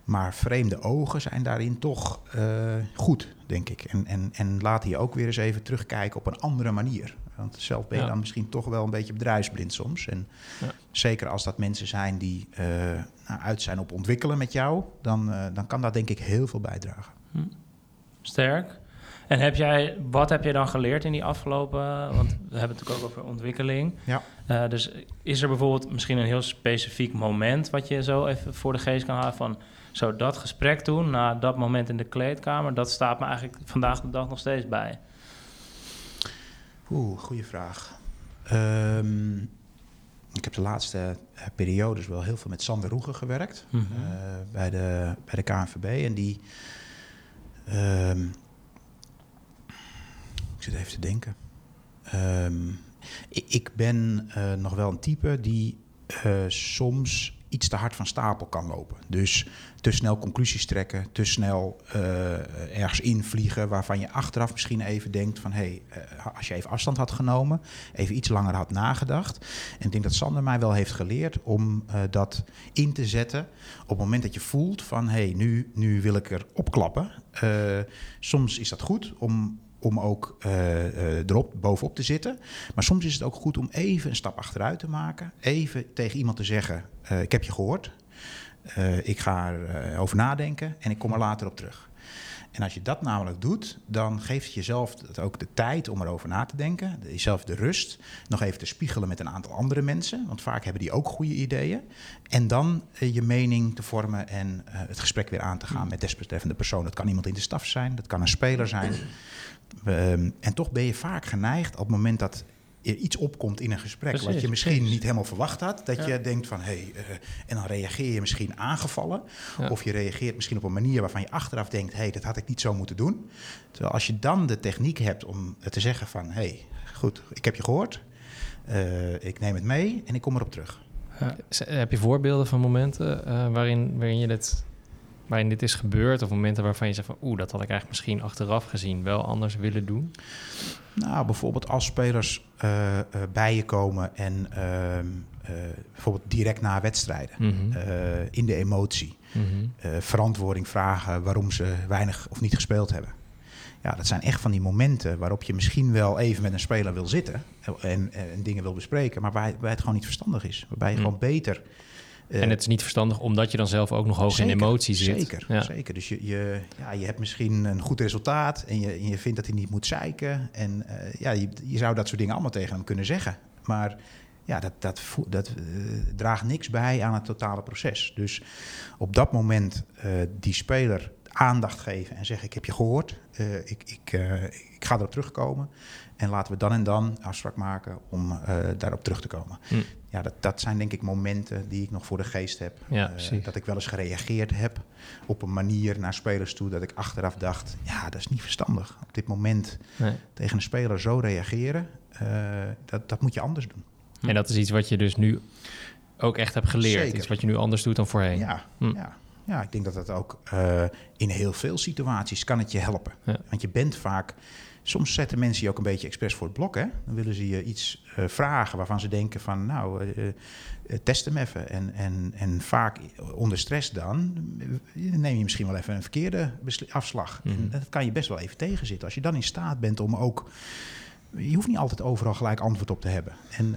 Maar vreemde ogen zijn daarin toch eh, goed, denk ik. En, en, en laten je ook weer eens even terugkijken op een andere manier. Want zelf ben je Ja. dan misschien toch wel een beetje bedrijfsblind soms. En Ja. zeker als dat mensen zijn die eh, nou, uit zijn op ontwikkelen met jou... Dan, dan kan dat denk ik heel veel bijdragen. Sterk. En heb jij, wat heb je dan geleerd in die afgelopen... Want we hebben het natuurlijk ook over ontwikkeling. Ja. Eh, dus is er bijvoorbeeld misschien een heel specifiek moment... wat je zo even voor de geest kan halen van... Zo, dat gesprek toen, na dat moment in de kleedkamer... dat staat me eigenlijk vandaag de dag nog steeds bij. Oeh, goede vraag. Ehm, ik heb de laatste eh, periodes wel heel veel met Sander Roegen gewerkt. Mhm. eh, bij, de, bij de KNVB. En die... ehm, ik zit even te denken. Ehm, ik, ik ben eh, nog wel een type die eh, soms iets te hard van stapel kan lopen. Dus te snel conclusies trekken, te snel eh, ergens invliegen waarvan je achteraf misschien even denkt van hé, hey, eh, als je even afstand had genomen, even iets langer had nagedacht. En ik denk dat Sander mij wel heeft geleerd om eh, dat in te zetten op het moment dat je voelt van hé, hey, nu, nu wil ik er opklappen. Soms is dat goed om om ook eh, erop bovenop te zitten. Maar soms is het ook goed om even een stap achteruit te maken. Even tegen iemand te zeggen: eh, Ik heb je gehoord. Eh, ik ga erover nadenken en ik kom er later op terug. En als je dat namelijk doet, dan geeft het jezelf ook de tijd om erover na te denken. Jezelf de rust. Nog even te spiegelen met een aantal andere mensen. Want vaak hebben die ook goede ideeën. En dan je mening te vormen en het gesprek weer aan te gaan met desbetreffende persoon. Dat kan iemand in de staf zijn, dat kan een speler zijn. Ehm, en toch ben je vaak geneigd op het moment dat er iets opkomt in een gesprek... wat je misschien precies. niet helemaal verwacht had. Dat Ja. je denkt van, hé, hey, eh, en dan reageer je misschien aangevallen. Ja. Of je reageert misschien op een manier waarvan je achteraf denkt... hé, hey, dat had ik niet zo moeten doen. Terwijl als je dan de techniek hebt om te zeggen van... hé, hey, goed, ik heb je gehoord. Eh, ik neem het mee en ik kom erop terug. Heb je voorbeelden van momenten eh, waarin, waarin, je dit, waarin dit is gebeurd? Of momenten waarvan je zegt van... oeh, dat had ik eigenlijk misschien achteraf gezien wel anders willen doen? Nou, bijvoorbeeld als spelers eh, eh, bij je komen en ehm, eh, bijvoorbeeld direct na wedstrijden, Mhm. in de emotie, Mhm. verantwoording vragen waarom ze weinig of niet gespeeld hebben. Ja, dat zijn echt van die momenten waarop je misschien wel even met een speler wil zitten en, en dingen wil bespreken, maar waar, waar het gewoon niet verstandig is. Waarbij je Mm. gewoon beter. Eh, en het is niet verstandig omdat je dan zelf ook nog hoog in Zeker, emotie zit. Zeker, Ja. zeker. Dus je, je, ja, je hebt misschien een goed resultaat en je, en je vindt dat hij niet moet zeiken. En eh, ja, je, je zou dat soort dingen allemaal tegen hem kunnen zeggen. Maar ja, dat, dat, dat eh, draagt niks bij aan het totale proces. Dus op dat moment die speler aandacht geven en zeggen: Ik heb je gehoord, eh, ik, ik, ik ga erop terugkomen. En laten we dan en dan afspraak maken om daarop terug te komen. Hm. Ja, dat, dat zijn denk ik momenten die ik nog voor de geest heb. Ja, Eh, dat ik wel eens gereageerd heb op een manier naar spelers toe dat ik achteraf dacht: ja, dat is niet verstandig. Op dit moment Nee. tegen een speler zo reageren, eh, dat, dat moet je anders doen. En dat is iets wat je dus nu ook echt hebt geleerd. Zeker. Iets wat je nu anders doet dan voorheen. Ja, Hm. ja. ja, ik denk dat dat ook eh, in heel veel situaties kan het je helpen. Ja. Want je bent vaak... Soms zetten mensen je ook een beetje expres voor het blok. Hè? Dan willen ze je iets eh, vragen waarvan ze denken van... nou, eh, eh, test hem even. En, en, en vaak onder stress dan neem je misschien wel even een verkeerde afslag. Mhm. En dat kan je best wel even tegenzitten. Als je dan in staat bent om ook... Je hoeft niet altijd overal gelijk antwoord op te hebben. En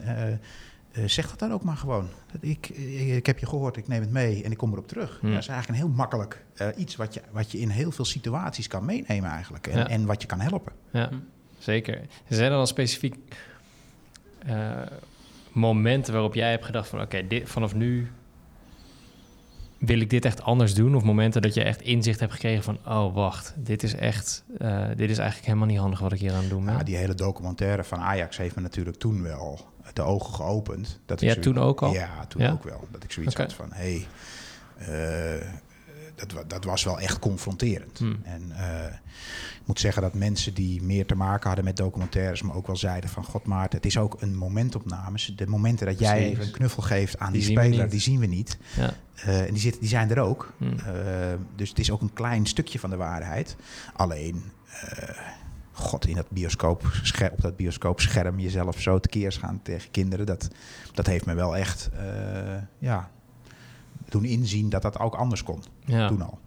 eh, eh, zeg dat dan ook maar gewoon. Dat Ik, ik, ik heb je gehoord, ik neem het mee en ik kom erop terug. Hmm. Ja, dat is eigenlijk een heel makkelijk eh, iets wat je, wat je in heel veel situaties kan meenemen eigenlijk. En, Ja. en wat je kan helpen. Ja, zeker. Zijn er dan specifiek eh, momenten waarop jij hebt gedacht van... oké, vanaf nu wil ik dit echt anders doen? Of momenten dat je echt inzicht hebt gekregen van... oh, wacht, dit is echt... eh, dit is eigenlijk helemaal niet handig wat ik hier aan het doen ben. Ja, die hele documentaire van Ajax heeft me natuurlijk toen wel de ogen geopend. Dat ik Ja, zoiets- toen ook al? Ja, toen Ja? ook wel. Dat ik zoiets had van, hé, hey, eh, dat, dat was wel echt confronterend. Hmm. En eh, ik moet zeggen dat mensen die meer te maken hadden met documentaires... me ook wel zeiden van, god Maarten, het is ook een momentopnames. De momenten dat jij even een knuffel geeft aan Die speler, die zien we niet. Ja. Eh, en die, die zijn er ook. Hmm. Dus het is ook een klein stukje van de waarheid. Alleen, god, in dat bioscoop, op dat bioscoopscherm jezelf zo tekeer gaan tegen kinderen, dat, dat heeft me wel echt eh, ja, doen inzien dat dat ook anders kon. Ja. Toen al.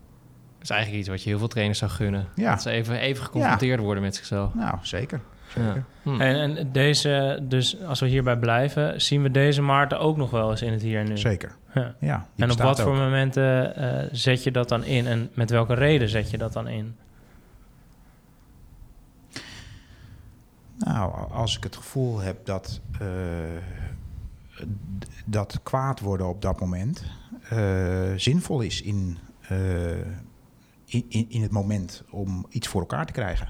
Dat is eigenlijk iets wat je heel veel trainers zou gunnen. Ja. Dat ze even, even geconfronteerd worden met zichzelf. Nou, zeker. Ja. zeker. Hm. En, en deze, dus als we hierbij blijven, zien we deze Maarten ook nog wel eens in het hier en nu. Zeker. Ja. En op wat voor momenten eh, zet je dat dan in en met welke reden zet je dat dan in? Nou, als ik het gevoel heb dat, eh, dat kwaad worden op dat moment eh, zinvol is in, eh, in, in, in het moment om iets voor elkaar te krijgen.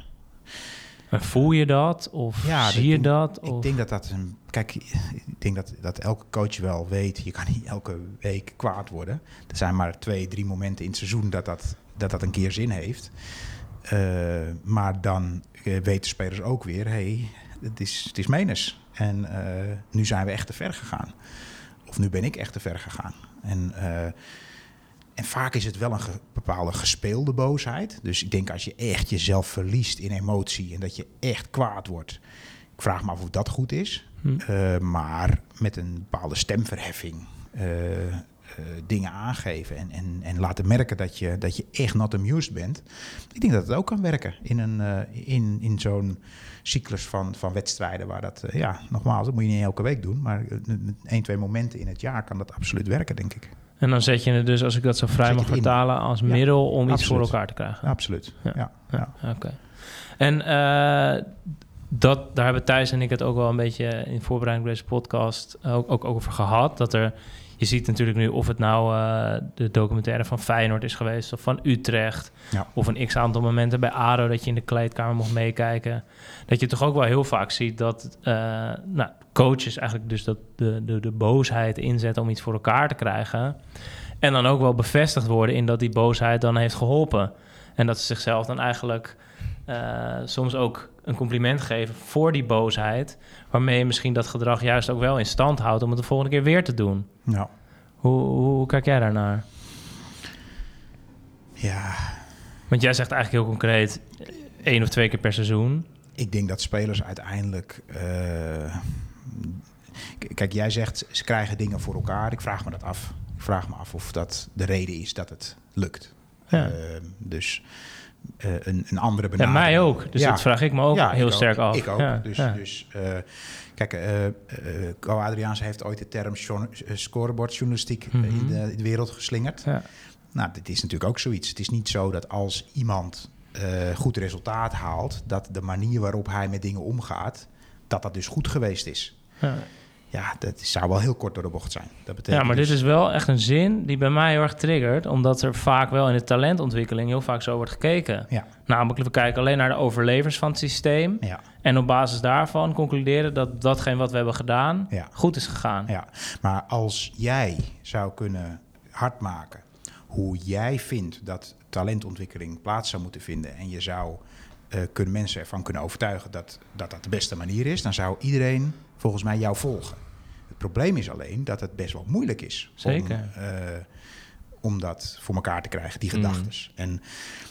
En voel je dat of Ja, zie ik je dat? Ik Of? denk dat dat een. Kijk, ik denk dat, dat elke coach wel weet. Je kan niet elke week kwaad worden. Er zijn maar twee, drie momenten in het seizoen dat dat, dat, dat een keer zin heeft. Maar dan weten spelers ook weer: hé, hey, het, is, het is menens. En eh, nu zijn we echt te ver gegaan. Of nu ben ik echt te ver gegaan. En, eh, en vaak is het wel een ge- bepaalde gespeelde boosheid. Dus ik denk als je echt jezelf verliest in emotie en dat je echt kwaad wordt. Ik vraag me af of dat goed is. Hm. Eh, maar met een bepaalde stemverheffing. eh, eh, dingen aangeven en, en, en laten merken dat je, dat je echt not amused bent. Ik denk dat het ook kan werken in, een, eh, in, in zo'n cyclus van, van wedstrijden. Waar dat, eh, ja, nogmaals, dat moet je niet elke week doen. Maar eh, met één, twee momenten in het jaar kan dat absoluut werken, denk ik. En dan zet je het dus, als ik dat zo vrij mag vertalen, als Ja, middel om iets voor elkaar te krijgen. Absoluut. Ja. Ja. Ja, Oké. En eh, dat, daar hebben Thijs en ik het ook wel een beetje in voorbereiding op deze podcast ook, ook over gehad. Dat er, je ziet natuurlijk nu of het nou eh, de documentaire van Feyenoord is geweest of van Utrecht. Ja. Of een x aantal momenten bij ADO dat je in de kleedkamer mocht meekijken. Dat je toch ook wel heel vaak ziet dat eh, nou, coaches eigenlijk dus dat de, de, de boosheid inzetten om iets voor elkaar te krijgen. En dan ook wel bevestigd worden in dat die boosheid dan heeft geholpen. En dat ze zichzelf dan eigenlijk eh, soms ook een compliment geven voor die boosheid. Waarmee je misschien dat gedrag juist ook wel in stand houdt om het de volgende keer weer te doen. ja. Hoe, hoe, hoe kijk jij daarnaar? ja. Want jij zegt eigenlijk heel concreet één of twee keer per seizoen. Ik denk dat spelers uiteindelijk. eh, kijk, jij zegt ze krijgen dingen voor elkaar. Ik vraag me dat af. Ik vraag me af of dat de reden is dat het lukt. Ja. Eh, dus een, een andere En benadering. mij ook. Dus Ja. dat vraag ik me ook Ja, heel sterk ook. af. Ik ook. Ja, dus dus eh, kijk, eh eh Co Adriaans heeft ooit de term journa- eh, scorebordjournalistiek eh, in, Mhm. de, in de wereld geslingerd. Ja. Nou, dit is natuurlijk ook zoiets. Het is niet zo dat als iemand eh, goed resultaat haalt, dat de manier waarop hij met dingen omgaat, dat dat dus goed geweest is. Ja. Dat zou wel heel kort door de bocht zijn. Dat betekent Ja, maar dus- dit is wel echt een zin die bij mij heel erg triggert. Omdat er vaak wel in de talentontwikkeling heel vaak zo wordt gekeken. Ja, Namelijk, we kijken alleen naar de overlevers van het systeem. ja, En op basis daarvan concluderen dat datgene wat we hebben gedaan Ja. goed is gegaan. ja. Maar als jij zou kunnen hardmaken hoe jij vindt dat talentontwikkeling plaats zou moeten vinden en je zou eh, kunnen mensen ervan kunnen overtuigen dat, dat dat de beste manier is, dan zou iedereen volgens mij jou volgen. Het probleem is alleen dat het best wel moeilijk is Zeker. om, eh, om dat voor elkaar te krijgen, die Mm. gedachtes. En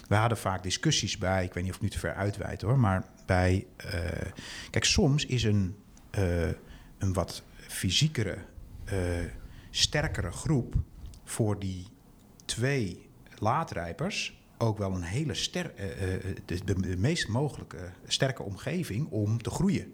we hadden vaak discussies bij, ik weet niet of ik nu te ver uitwijd hoor, maar bij, eh, kijk, soms is een, eh, een wat fysiekere, eh, sterkere groep voor die twee laadrijpers ook wel een hele ster, de, de, de meest mogelijke sterke omgeving om te groeien.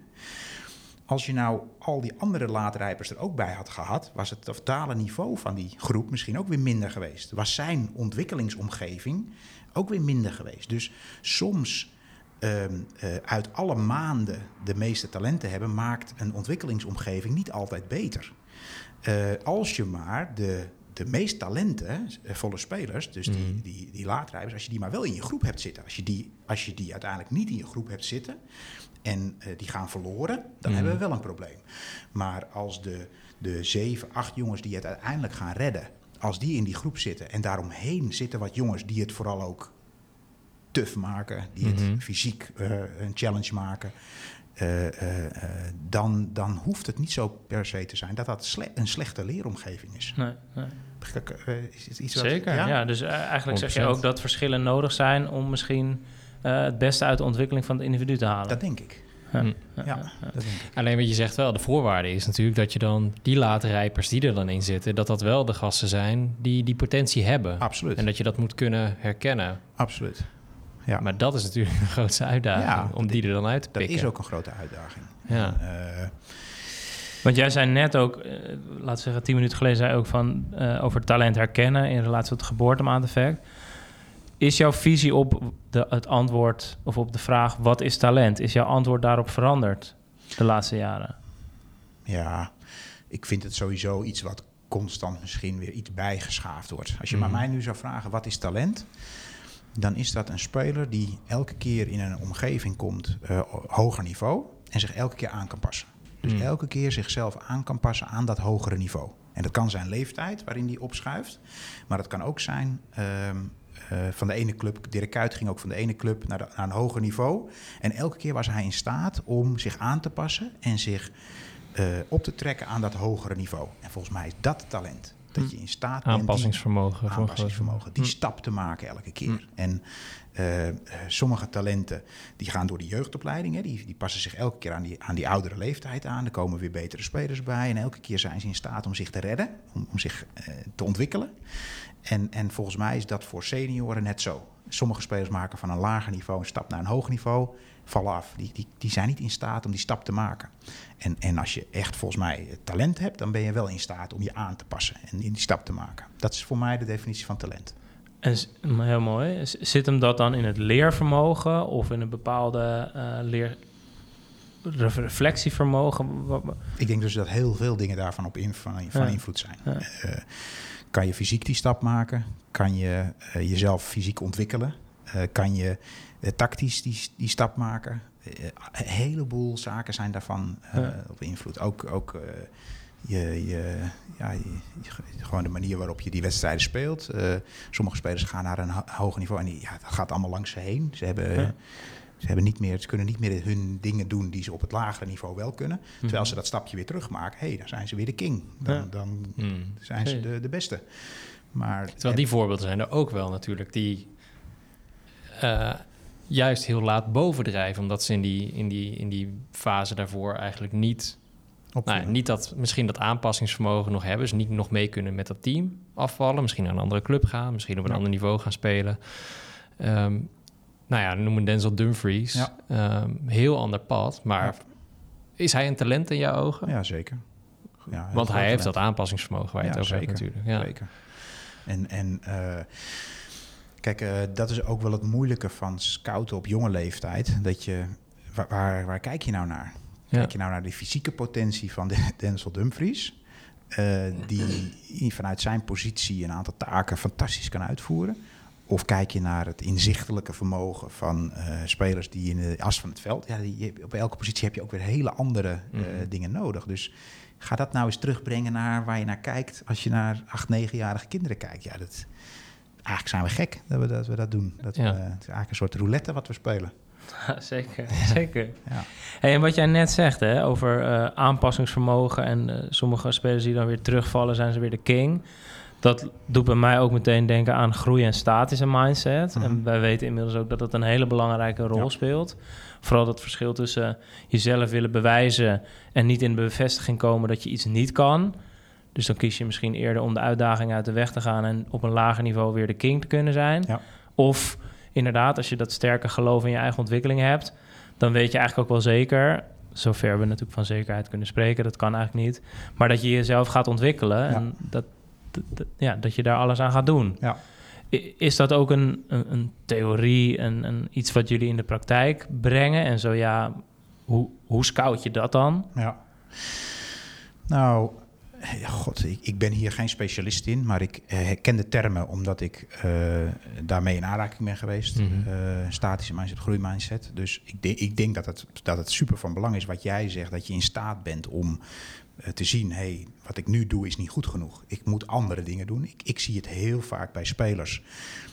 Als je nou al die andere laadrijpers er ook bij had gehad, was het totale niveau van die groep misschien ook weer minder geweest. Was zijn ontwikkelingsomgeving ook weer minder geweest. Dus soms ehm, eh, uit alle maanden de meeste talenten hebben, maakt een ontwikkelingsomgeving niet altijd beter. Eh, als je maar de, de meest talenten, eh, volle spelers, dus die, die, die laadrijpers, als je die maar wel in je groep hebt zitten. Als je die, als je die uiteindelijk niet in je groep hebt zitten en eh, die gaan verloren, dan hebben we wel een probleem. Maar als de, de zeven, acht jongens die het uiteindelijk gaan redden, als die in die groep zitten en daaromheen zitten wat jongens die het vooral ook tough maken, die het Mhm. fysiek eh, een challenge maken, eh, dan, dan hoeft het niet zo per se te zijn dat dat sle- een slechte leeromgeving is. Nee, nee. Is het iets wat- Zeker, ja. Dus eigenlijk zeg je 100%. ook dat verschillen nodig zijn... om misschien eh, het beste uit de ontwikkeling van het individu te halen. Dat denk ik. Ja. Hm. Ja, dat denk ik. Alleen wat je zegt wel, de voorwaarde is natuurlijk dat je dan die late rijpers die er dan in zitten, dat dat wel de gasten zijn die die potentie hebben. Absoluut. En dat je dat moet kunnen herkennen. Absoluut. Ja, Maar dat is natuurlijk de grootste uitdaging, Ja, om die er dan uit te dat pikken. is ook een grote uitdaging. Ja. Eh, Want jij zei net ook, eh, laten we zeggen tien minuten geleden... zei je ook van, eh, over talent herkennen in relatie tot het geboortemaandeffect. Is jouw visie op de, het antwoord of op de vraag wat is talent... is jouw antwoord daarop veranderd de laatste jaren? Ja, ik vind het sowieso iets wat constant misschien weer iets bijgeschaafd wordt. Als je Mhm. maar mij nu zou vragen, wat is talent? Dan is dat een speler die elke keer in een omgeving komt, eh, hoger niveau, en zich elke keer aan kan passen. Dus Mhm. elke keer zichzelf aan kan passen aan dat hogere niveau. En dat kan zijn leeftijd waarin die opschuift, maar dat kan ook zijn ehm, eh, van de ene club. Dirk Kuyt ging ook van de ene club naar, de- naar een hoger niveau. En elke keer was hij in staat om zich aan te passen en zich eh, eh, op te trekken aan dat hogere niveau. En volgens mij is dat talent. Dat je in staat bent... die- Aanpassingsvermogen. groot- aanpassingsvermogen. Die Hm. stap te maken elke keer. Hm. En eh, eh, sommige talenten die gaan door de jeugdopleiding. Hè, die, die passen zich elke keer aan die, aan die oudere leeftijd aan. Er komen weer betere spelers bij. En elke keer zijn ze in staat om zich te redden. Om, om zich eh, te ontwikkelen. En, en volgens mij is dat voor senioren net zo. Sommige spelers maken van een lager niveau een stap naar een hoog niveau. Vallen af. Die, die, die zijn niet in staat om die stap te maken. En, en als je echt volgens mij talent hebt, dan ben je wel in staat om je aan te passen en in die stap te maken. Dat is voor mij de definitie van talent. En heel mooi. Zit hem dat dan in het leervermogen of in een bepaalde eh, leer re- reflectievermogen? Ik denk dus dat heel veel dingen daarvan op in, van, van Ja. invloed zijn. Ja. Eh, kan je fysiek die stap maken? Kan je eh, jezelf fysiek ontwikkelen? Eh, kan je eh, tactisch die, die stap maken? Een heleboel zaken zijn daarvan Ja. op invloed. Ook, ook je, je, ja, je, gewoon de manier waarop je die wedstrijden speelt. Sommige spelers gaan naar een ho- hoger niveau en die, ja, dat gaat allemaal langs ze heen. Ze hebben... Ja. Ze, hebben niet meer, ze kunnen niet meer hun dingen doen die ze op het lagere niveau wel kunnen. Terwijl Mhm. ze dat stapje weer terugmaken. Hé, hey, dan zijn ze weer de king. Dan, Ja. dan Hmm. zijn ze de, de beste. Maar Terwijl die voorbeelden zijn er ook wel natuurlijk. Die eh, juist heel laat bovendrijven. Omdat ze in die, in, die, in die fase daarvoor eigenlijk niet... Nou, niet dat, misschien dat aanpassingsvermogen nog hebben. Dus niet nog mee kunnen met dat team afvallen. Misschien naar een andere club gaan. Misschien op een Ja. ander niveau gaan spelen. Ehm, nou ja, noem een Denzel Dumfries. Ja. Ehm, heel ander pad. Maar Ja. is hij een talent in jouw ogen? Ja, zeker. Ja, Want hij heeft talent. dat aanpassingsvermogen waar je Ja, het over zeker. hebt natuurlijk. Ja. Zeker. En, en eh, kijk, eh, dat is ook wel het moeilijke van scouten op jonge leeftijd. Dat je, waar, waar, waar kijk je nou naar? Kijk je nou naar de fysieke potentie van de, Denzel Dumfries? eh, die vanuit zijn positie een aantal taken fantastisch kan uitvoeren? Of kijk je naar het inzichtelijke vermogen van eh, spelers die in de as van het veld... Ja, die, op elke positie heb je ook weer hele andere eh, Mhm. dingen nodig. Dus ga dat nou eens terugbrengen naar waar je naar kijkt... als je naar acht, negenjarige kinderen kijkt. Ja, dat, eigenlijk zijn we gek dat we dat, we dat doen. Dat we, Ja. het is eigenlijk een soort roulette wat we spelen. Zeker, zeker. Ja. Hey, en wat jij net zegt hè, over eh, aanpassingsvermogen en eh, sommige spelers die dan weer terugvallen, zijn ze weer de king. Dat doet bij mij ook meteen denken aan groei en statische mindset. Mhm. En wij weten inmiddels ook dat dat een hele belangrijke rol Ja. speelt. Vooral dat verschil tussen jezelf willen bewijzen en niet in de bevestiging komen dat je iets niet kan. Dus dan kies je misschien eerder om de uitdaging uit de weg te gaan en op een lager niveau weer de king te kunnen zijn. Ja. Of inderdaad, als je dat sterke geloof in je eigen ontwikkeling hebt, dan weet je eigenlijk ook wel zeker, zover we natuurlijk van zekerheid kunnen spreken, dat kan eigenlijk niet, maar dat je jezelf gaat ontwikkelen en dat- ja, dat je daar alles aan gaat doen. Ja. Is dat ook een, een, een theorie en een, iets wat jullie in de praktijk brengen? En zo ja, hoe, hoe scout je dat dan? Ja. Nou, ja, god, ik, ik ben hier geen specialist in, maar ik eh, ken de termen omdat ik eh, daarmee in aanraking ben geweest. Mhm. Eh, statische mindset, groeimindset. Dus ik, denk- ik denk dat het, dat het super van belang is wat jij zegt, dat je in staat bent om eh, te zien, hey, wat ik nu doe is niet goed genoeg. Ik moet andere dingen doen. Ik, ik zie het heel vaak bij spelers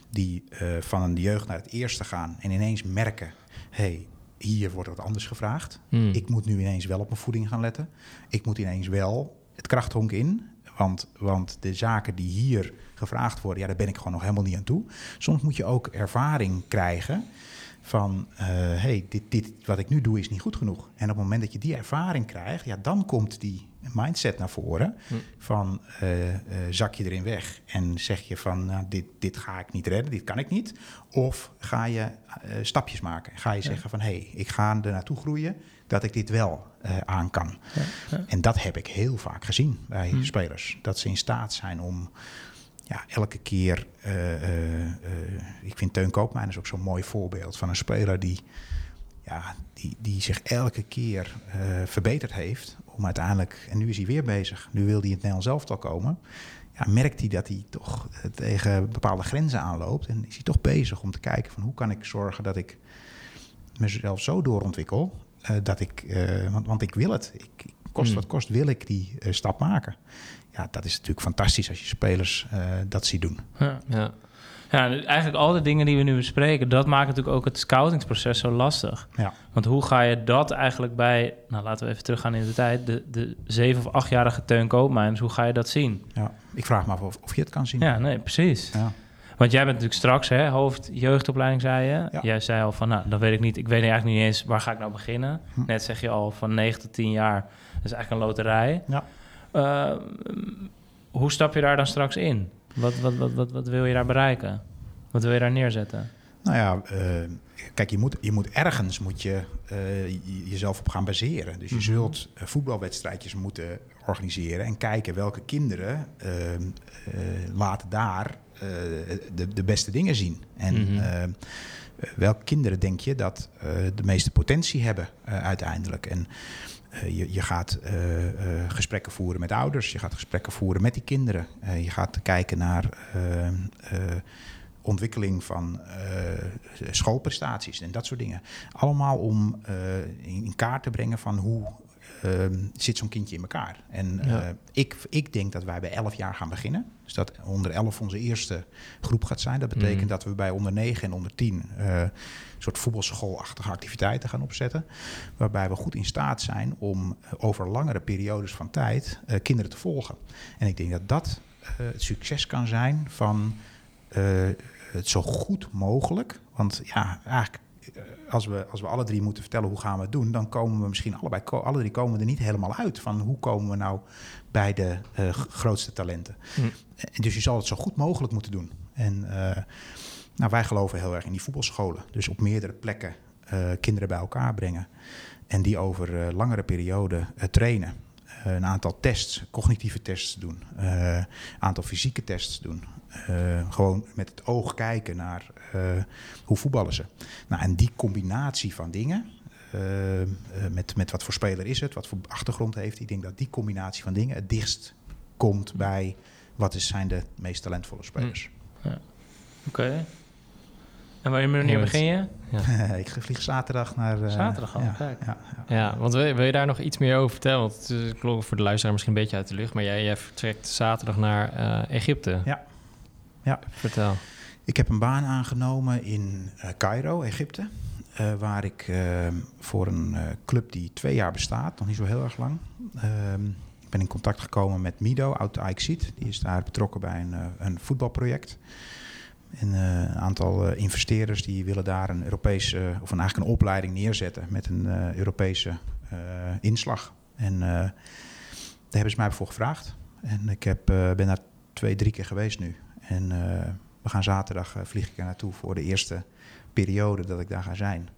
die eh, van de jeugd naar het eerste gaan en ineens merken, hey, hier wordt wat anders gevraagd. Hmm. Ik moet nu ineens wel op mijn voeding gaan letten. Ik moet ineens wel het krachthonk in. Want, want de zaken die hier gevraagd worden, ja, daar ben ik gewoon nog helemaal niet aan toe. Soms moet je ook ervaring krijgen van, eh hey, dit, dit wat ik nu doe is niet goed genoeg. En op het moment dat je die ervaring krijgt, ja, dan komt die mindset naar voren. Van eh, eh, zak je erin weg en zeg je van, nou, dit, dit ga ik niet redden, dit kan ik niet. Of ga je stapjes maken. Ga je zeggen van, hé, hey, ik ga er naartoe groeien dat ik dit wel aan kan. En dat heb ik heel vaak gezien bij spelers. Dat ze in staat zijn om ja, elke keer. eh, eh, eh, ik vind Teun Koopmijn is ook zo'n mooi voorbeeld van een speler die, ja, die, die zich elke keer verbeterd heeft. Om uiteindelijk, en nu is hij weer bezig. Nu wil hij in het Nederlands elftal komen. Ja, merkt hij dat hij toch tegen bepaalde grenzen aanloopt. En is hij toch bezig om te kijken van hoe kan ik zorgen dat ik mezelf zo doorontwikkel. dat ik, want, want ik wil het. Ik, kost Hmm. wat kost, wil ik die stap maken. Ja, dat is natuurlijk fantastisch als je spelers eh, dat ziet doen. Ja. Ja. Ja, en eigenlijk al de dingen die we nu bespreken, dat maakt natuurlijk ook het scoutingsproces zo lastig. Ja. Want hoe ga je dat eigenlijk bij, nou laten we even teruggaan in de tijd, de, de zeven of achtjarige Teun Koopmijns, hoe ga je dat zien? Ja, ik vraag me af of, of je het kan zien. Ja, nee, precies. Ja. Want jij bent natuurlijk straks hè, hoofd jeugdopleiding, zei je. Ja. Jij zei al van, nou, dan weet ik niet, ik weet eigenlijk niet eens waar ga ik nou beginnen. Hm. Net zeg je al van 9 tot 10 jaar, dat is eigenlijk een loterij. Ja. Eh, hoe stap je daar dan straks in? Wat, wat, wat, wat, wat wil je daar bereiken? Wat wil je daar neerzetten? Nou ja, eh, kijk, je moet, je moet ergens moet je, eh, je- jezelf op gaan baseren. Dus je zult eh, voetbalwedstrijdjes moeten organiseren en kijken welke kinderen eh, eh, laten daar de, de beste dingen zien. En Mhm. eh, welke kinderen denk je dat de meeste potentie hebben uiteindelijk? En je, je gaat eh, eh, gesprekken voeren met ouders, je gaat gesprekken voeren met die kinderen. Eh, je gaat kijken naar eh, eh, ontwikkeling van eh, schoolprestaties en dat soort dingen. Allemaal om eh, in kaart te brengen van hoe ehm, zit zo'n kindje in elkaar. En Ja. eh, ik, ik denk dat wij bij 11 jaar gaan beginnen. Dus dat onder 11 onze eerste groep gaat zijn. Dat betekent Mhm. dat we bij onder 9 en onder 10 eh, een soort voetbalschoolachtige activiteiten gaan opzetten. Waarbij we goed in staat zijn om eh, over langere periodes van tijd eh, kinderen te volgen. En ik denk dat dat eh, het succes kan zijn van eh, het zo goed mogelijk. Want ja, eigenlijk, eh, als we, als we alle drie moeten vertellen hoe gaan we het doen, dan komen we misschien allebei, alle drie komen er niet helemaal uit van hoe komen we nou bij de eh, grootste talenten. Hm. En dus je zal het zo goed mogelijk moeten doen. En eh, nou, wij geloven heel erg in die voetbalscholen. Dus op meerdere plekken eh, kinderen bij elkaar brengen. En die over langere perioden trainen. Eh, een aantal tests, cognitieve tests doen. Een aantal fysieke tests doen. Eh, gewoon met het oog kijken naar eh, hoe voetballen ze. Nou, en die combinatie van dingen. eh, eh, met, met wat voor speler is het, wat voor achtergrond heeft. Ik denk dat die combinatie van dingen het dichtst komt bij wat is, zijn de meest talentvolle spelers. Oké. En wanneer begin je? ik vlieg zaterdag naar. eh, Zaterdag al, ja, kijk. ja, Ja, want wil, wil je daar nog iets meer over vertellen? Want het is- klonk voor de luisteraar misschien een beetje uit de lucht, maar jij, jij vertrekt zaterdag naar eh, Egypte. Ja. Ja. Vertel. Ik heb een baan aangenomen in eh, Cairo, Egypte. eh, waar ik voor een eh, club die twee jaar bestaat, nog niet zo heel erg lang. ehm, ik ben in contact gekomen met Mido, oud Ajaxiet. Die is daar betrokken bij een, eh, een voetbalproject. En eh, een aantal eh, investeerders die willen daar een Europese, of een, eigenlijk een opleiding neerzetten met een eh, Europese eh, inslag. En eh, daar hebben ze mij voor gevraagd. En ik heb, eh, ben daar twee, drie keer geweest nu. En eh, we gaan zaterdag eh, vlieg ik er naartoe voor de eerste periode dat ik daar ga zijn.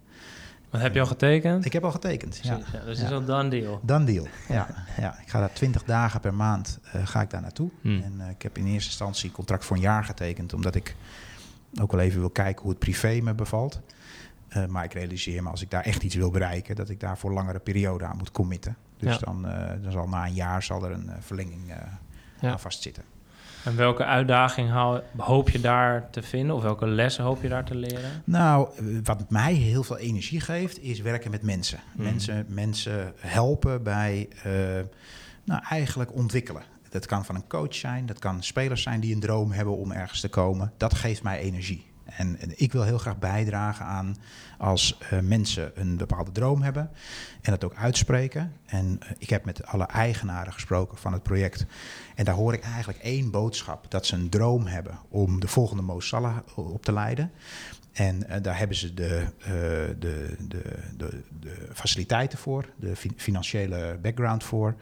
Wat heb je al getekend? Ik heb al getekend. Ja. Dus het Ja. is al done deal. Dan deal. Ja, ja, ik ga daar 20 dagen per maand eh, ga ik daar naartoe. Hmm. En eh, ik heb in eerste instantie een contract voor een jaar getekend, omdat ik ook wel even wil kijken hoe het privé me bevalt. Eh, maar ik realiseer me als ik daar echt iets wil bereiken, dat ik daar voor langere periode aan moet committen. Dus Ja. dan, dan zal na een jaar zal er een verlenging aan vastzitten. En welke uitdaging hoop je daar te vinden? Of welke lessen hoop je daar te leren? Nou, wat mij heel veel energie geeft, is werken met mensen. Mhm. Mensen, mensen helpen bij, eh, nou eigenlijk ontwikkelen. Dat kan van een coach zijn, dat kan spelers zijn die een droom hebben om ergens te komen. Dat geeft mij energie. En, ik wil heel graag bijdragen aan als eh, mensen een bepaalde droom hebben en dat ook uitspreken. En eh, ik heb met alle eigenaren gesproken van het project. En daar hoor ik eigenlijk één boodschap: dat ze een droom hebben om de volgende Mo Salah op te leiden. En eh, daar hebben ze de, eh, de, de, de, de faciliteiten voor, de fi- financiële background voor.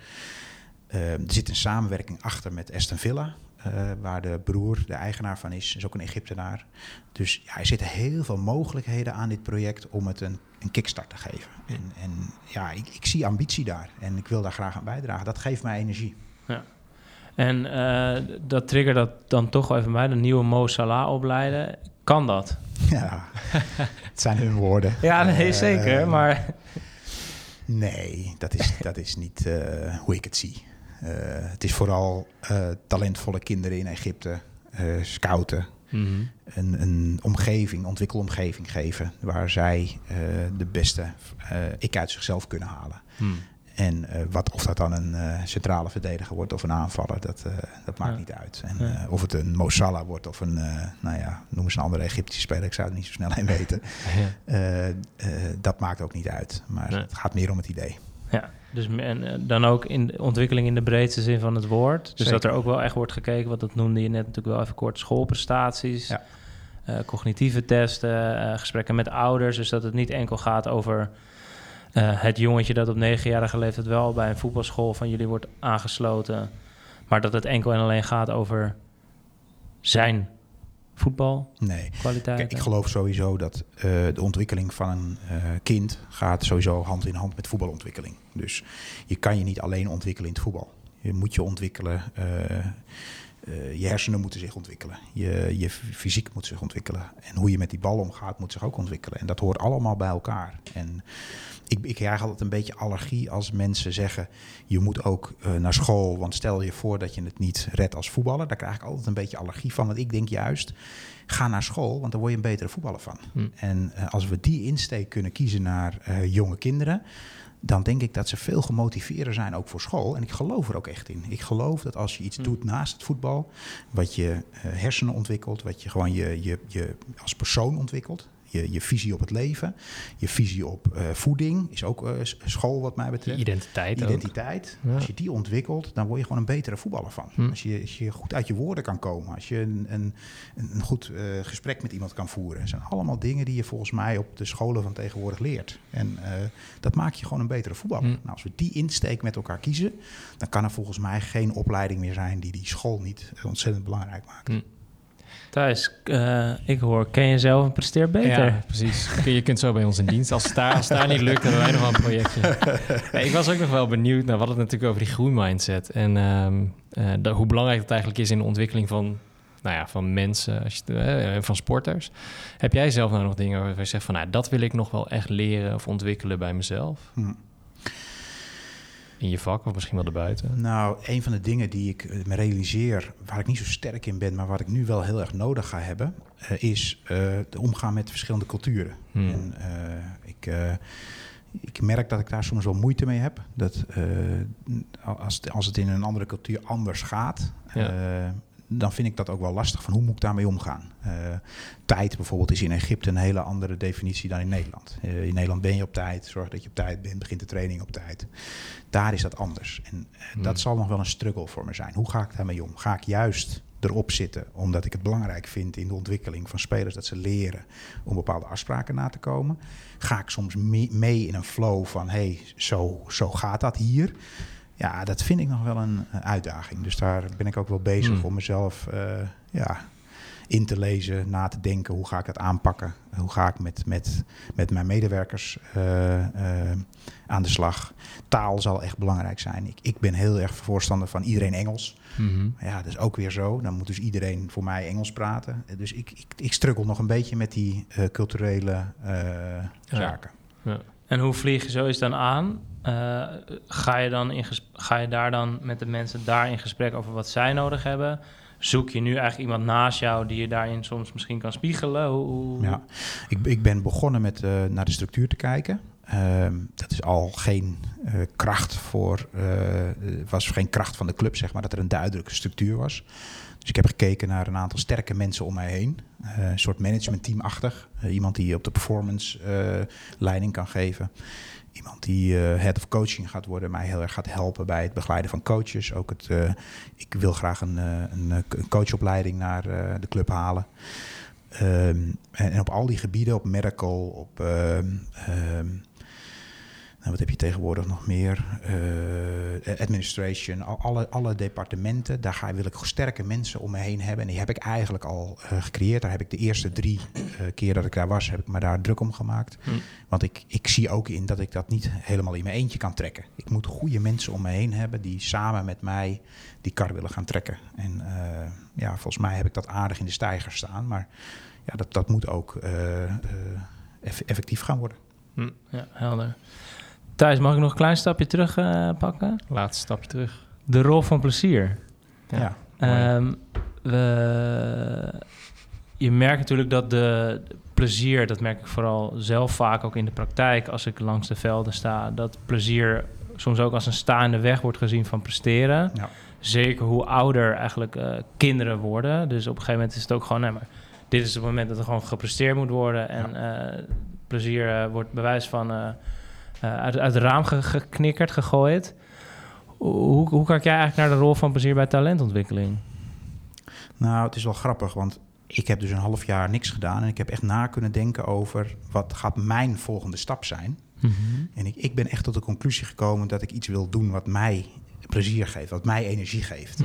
Eh, er zit een samenwerking achter met Aston Villa, eh, waar de broer de eigenaar van is. is ook een Egyptenaar. Dus ja, er zitten heel veel mogelijkheden aan dit project om het een, een kickstart te geven. En, en ja, ik, ik zie ambitie daar en ik wil daar graag aan bijdragen. Dat geeft mij energie. En eh, dat trigger dat dan toch even bij, de nieuwe Mo Salah opleiden. Kan dat? Ja, het zijn hun woorden. Ja, nee, Eh, zeker. Maar Nee, dat is, dat is niet hoe ik het zie. Eh, het is vooral eh, talentvolle kinderen in Egypte eh, scouten. Mhm. Een, een omgeving, ontwikkelomgeving geven. Waar zij de beste ik uit zichzelf kunnen halen. Hmm. En wat, of dat dan een centrale verdediger wordt of een aanvaller, dat, dat maakt Ja. niet uit. En, Ja. of het een Mo Salah wordt of een, nou ja, noem eens een andere Egyptische speler, ik zou het niet zo snel heen weten. Ja. Dat maakt ook niet uit. Maar Nee. het gaat meer om het idee. Ja, dus en, eh, dan ook in de ontwikkeling in de breedste zin van het woord. Dus Zeker. dat er ook wel echt wordt gekeken, wat dat noemde je net natuurlijk wel even kort, schoolprestaties, Ja. eh, cognitieve testen, eh, gesprekken met ouders. Dus dat het niet enkel gaat over het jongetje dat op negenjarige leeftijd wel bij een voetbalschool van jullie wordt aangesloten. Maar dat het enkel en alleen gaat over zijn voetbalkwaliteiten. Nee. Kijk, ik geloof sowieso dat eh, de ontwikkeling van een eh, kind gaat sowieso hand in hand met voetbalontwikkeling. Dus je kan je niet alleen ontwikkelen in het voetbal. Je moet je ontwikkelen. eh, je hersenen moeten zich ontwikkelen. Je, je fysiek moet zich ontwikkelen. En hoe je met die bal omgaat moet zich ook ontwikkelen. En dat hoort allemaal bij elkaar. En ik, ik krijg altijd een beetje allergie als mensen zeggen... je moet ook eh, naar school, want stel je voor dat je het niet redt als voetballer. Daar krijg ik altijd een beetje allergie van. Want ik denk juist, ga naar school, want daar word je een betere voetballer van. Hm. En eh, als we die insteek kunnen kiezen naar eh, jonge kinderen... dan denk ik dat ze veel gemotiveerder zijn ook voor school. En ik geloof er ook echt in. Ik geloof dat als je iets Hm. doet naast het voetbal... wat je hersenen ontwikkelt, wat je gewoon je, je, je als persoon ontwikkelt... Je, je visie op het leven, je visie op eh, voeding is ook eh, school wat mij betreft. identiteit. Identiteit. Ja. Als je die ontwikkelt, dan word je gewoon een betere voetballer van. Hm. Als, je, als je goed uit je woorden kan komen. Als je een, een, een goed eh, gesprek met iemand kan voeren. Dat zijn allemaal dingen die je volgens mij op de scholen van tegenwoordig leert. En dat maakt je gewoon een betere voetballer. Hm. Nou, als we die insteek met elkaar kiezen, dan kan er volgens mij geen opleiding meer zijn die die school niet ontzettend belangrijk maakt. Hm. Thijs, eh, ik hoor, ken je zelf en presteer beter. Ja, precies. Je kunt zo bij ons in dienst. Als het daar, als het daar niet lukt, hebben wij nog wel een projectje. Ik was ook nog wel benieuwd. We hadden het natuurlijk over die groeimindset. En ehm, eh, dat- hoe belangrijk het eigenlijk is in de ontwikkeling van, nou ja, van mensen, als je, eh, van sporters. Heb jij zelf nou nog dingen waarvan je zegt van... Nou, dat wil ik nog wel echt leren of ontwikkelen bij mezelf? Hm. In je vak of misschien wel erbuiten? Nou, een van de dingen die ik eh, me realiseer, waar ik niet zo sterk in ben, maar wat ik nu wel heel erg nodig ga hebben, eh, is eh, de omgaan met verschillende culturen. Hmm. En ik, ik merk dat ik daar soms wel moeite mee heb. Dat als, het- als het in een andere cultuur anders gaat, Ja. Dan vind ik dat ook wel lastig. Van hoe moet ik daarmee omgaan? Eh, tijd bijvoorbeeld is in Egypte een hele andere definitie dan in Nederland. Eh, in Nederland ben je op tijd, zorg dat je op tijd bent, begint de training op tijd. Daar is dat anders. En eh, Hmm. dat zal nog wel een struggle voor me zijn. Hoe ga ik daarmee om? Ga ik juist erop zitten omdat ik het belangrijk vind in de ontwikkeling van spelers dat ze leren om bepaalde afspraken na te komen? Ga ik soms mee, mee in een flow van hé, hey, zo, zo gaat dat hier? Ja, dat vind ik nog wel een, uitdaging. Dus daar ben ik ook wel bezig Hmm. om mezelf eh, ja, in te lezen, na te denken. Hoe ga ik het aanpakken? Hoe ga ik met, met, met mijn medewerkers eh, eh, aan de slag? Taal zal echt belangrijk zijn. Ik, ik ben heel erg voorstander van iedereen Engels. Maar ja, dat is ook weer zo. Dan moet dus iedereen voor mij Engels praten. Dus ik, ik, ik struggle nog een beetje met die culturele zaken. En hoe vlieg je zoiets dan aan? Eh, ga, je dan in ga je daar dan met de mensen daar in gesprek over wat zij nodig hebben? Zoek je nu eigenlijk iemand naast jou die je daarin soms misschien kan spiegelen? Hoe, Ja, ik, ik ben begonnen met eh, naar de structuur te kijken. Ehm, dat is al geen eh, kracht voor, was geen kracht van de club, zeg maar, dat er een duidelijke structuur was. Dus ik heb gekeken naar een aantal sterke mensen om mij heen. Eh, een soort managementteamachtig. Uh, iemand die op de performance uh, leiding kan geven. Iemand die head of coaching gaat worden, mij heel erg gaat helpen bij het begeleiden van coaches. Ook het, ik wil graag een, een, een coachopleiding naar de club halen. Um, en, op al die gebieden, op medical, op um, um, nou, wat heb je tegenwoordig nog meer? Uh, administration, alle, alle departementen. Daar ga, wil ik sterke mensen om me heen hebben. En die heb ik eigenlijk al uh, gecreëerd. Daar heb ik de eerste drie uh, keer dat ik daar was, heb ik me daar druk om gemaakt. Hm. Want ik, ik zie ook in dat ik dat niet helemaal in mijn eentje kan trekken. Ik moet goede mensen om me heen hebben die samen met mij die kar willen gaan trekken. En ja, volgens mij heb ik dat aardig in de stijger staan. Maar ja, dat, dat moet ook eff effectief gaan worden. Hm. Ja, helder. Thijs, mag ik nog een klein stapje terug uh, pakken? Laatste stapje terug. De rol van plezier. Ja. ja um, we, je merkt natuurlijk dat de, de plezier, dat merk ik vooral zelf vaak ook in de praktijk als ik langs de velden sta, dat plezier soms ook als een staande weg wordt gezien van presteren. Ja. Zeker hoe ouder eigenlijk eh, kinderen worden. Dus op een gegeven moment is het ook gewoon... Nee, maar dit is het moment dat er gewoon gepresteerd moet worden. En eh, plezier eh, wordt bewijs van eh, eh, uit, uit het raam ge- geknikkerd, gegooid. Hoe, hoe kijk jij eigenlijk naar de rol van plezier bij talentontwikkeling? Nou, het is wel grappig, want ik heb dus een half jaar niks gedaan. En ik heb echt na kunnen denken over wat gaat mijn volgende stap zijn. En ik, ik ben echt tot de conclusie gekomen dat ik iets wil doen wat mij plezier geeft, wat mij energie geeft.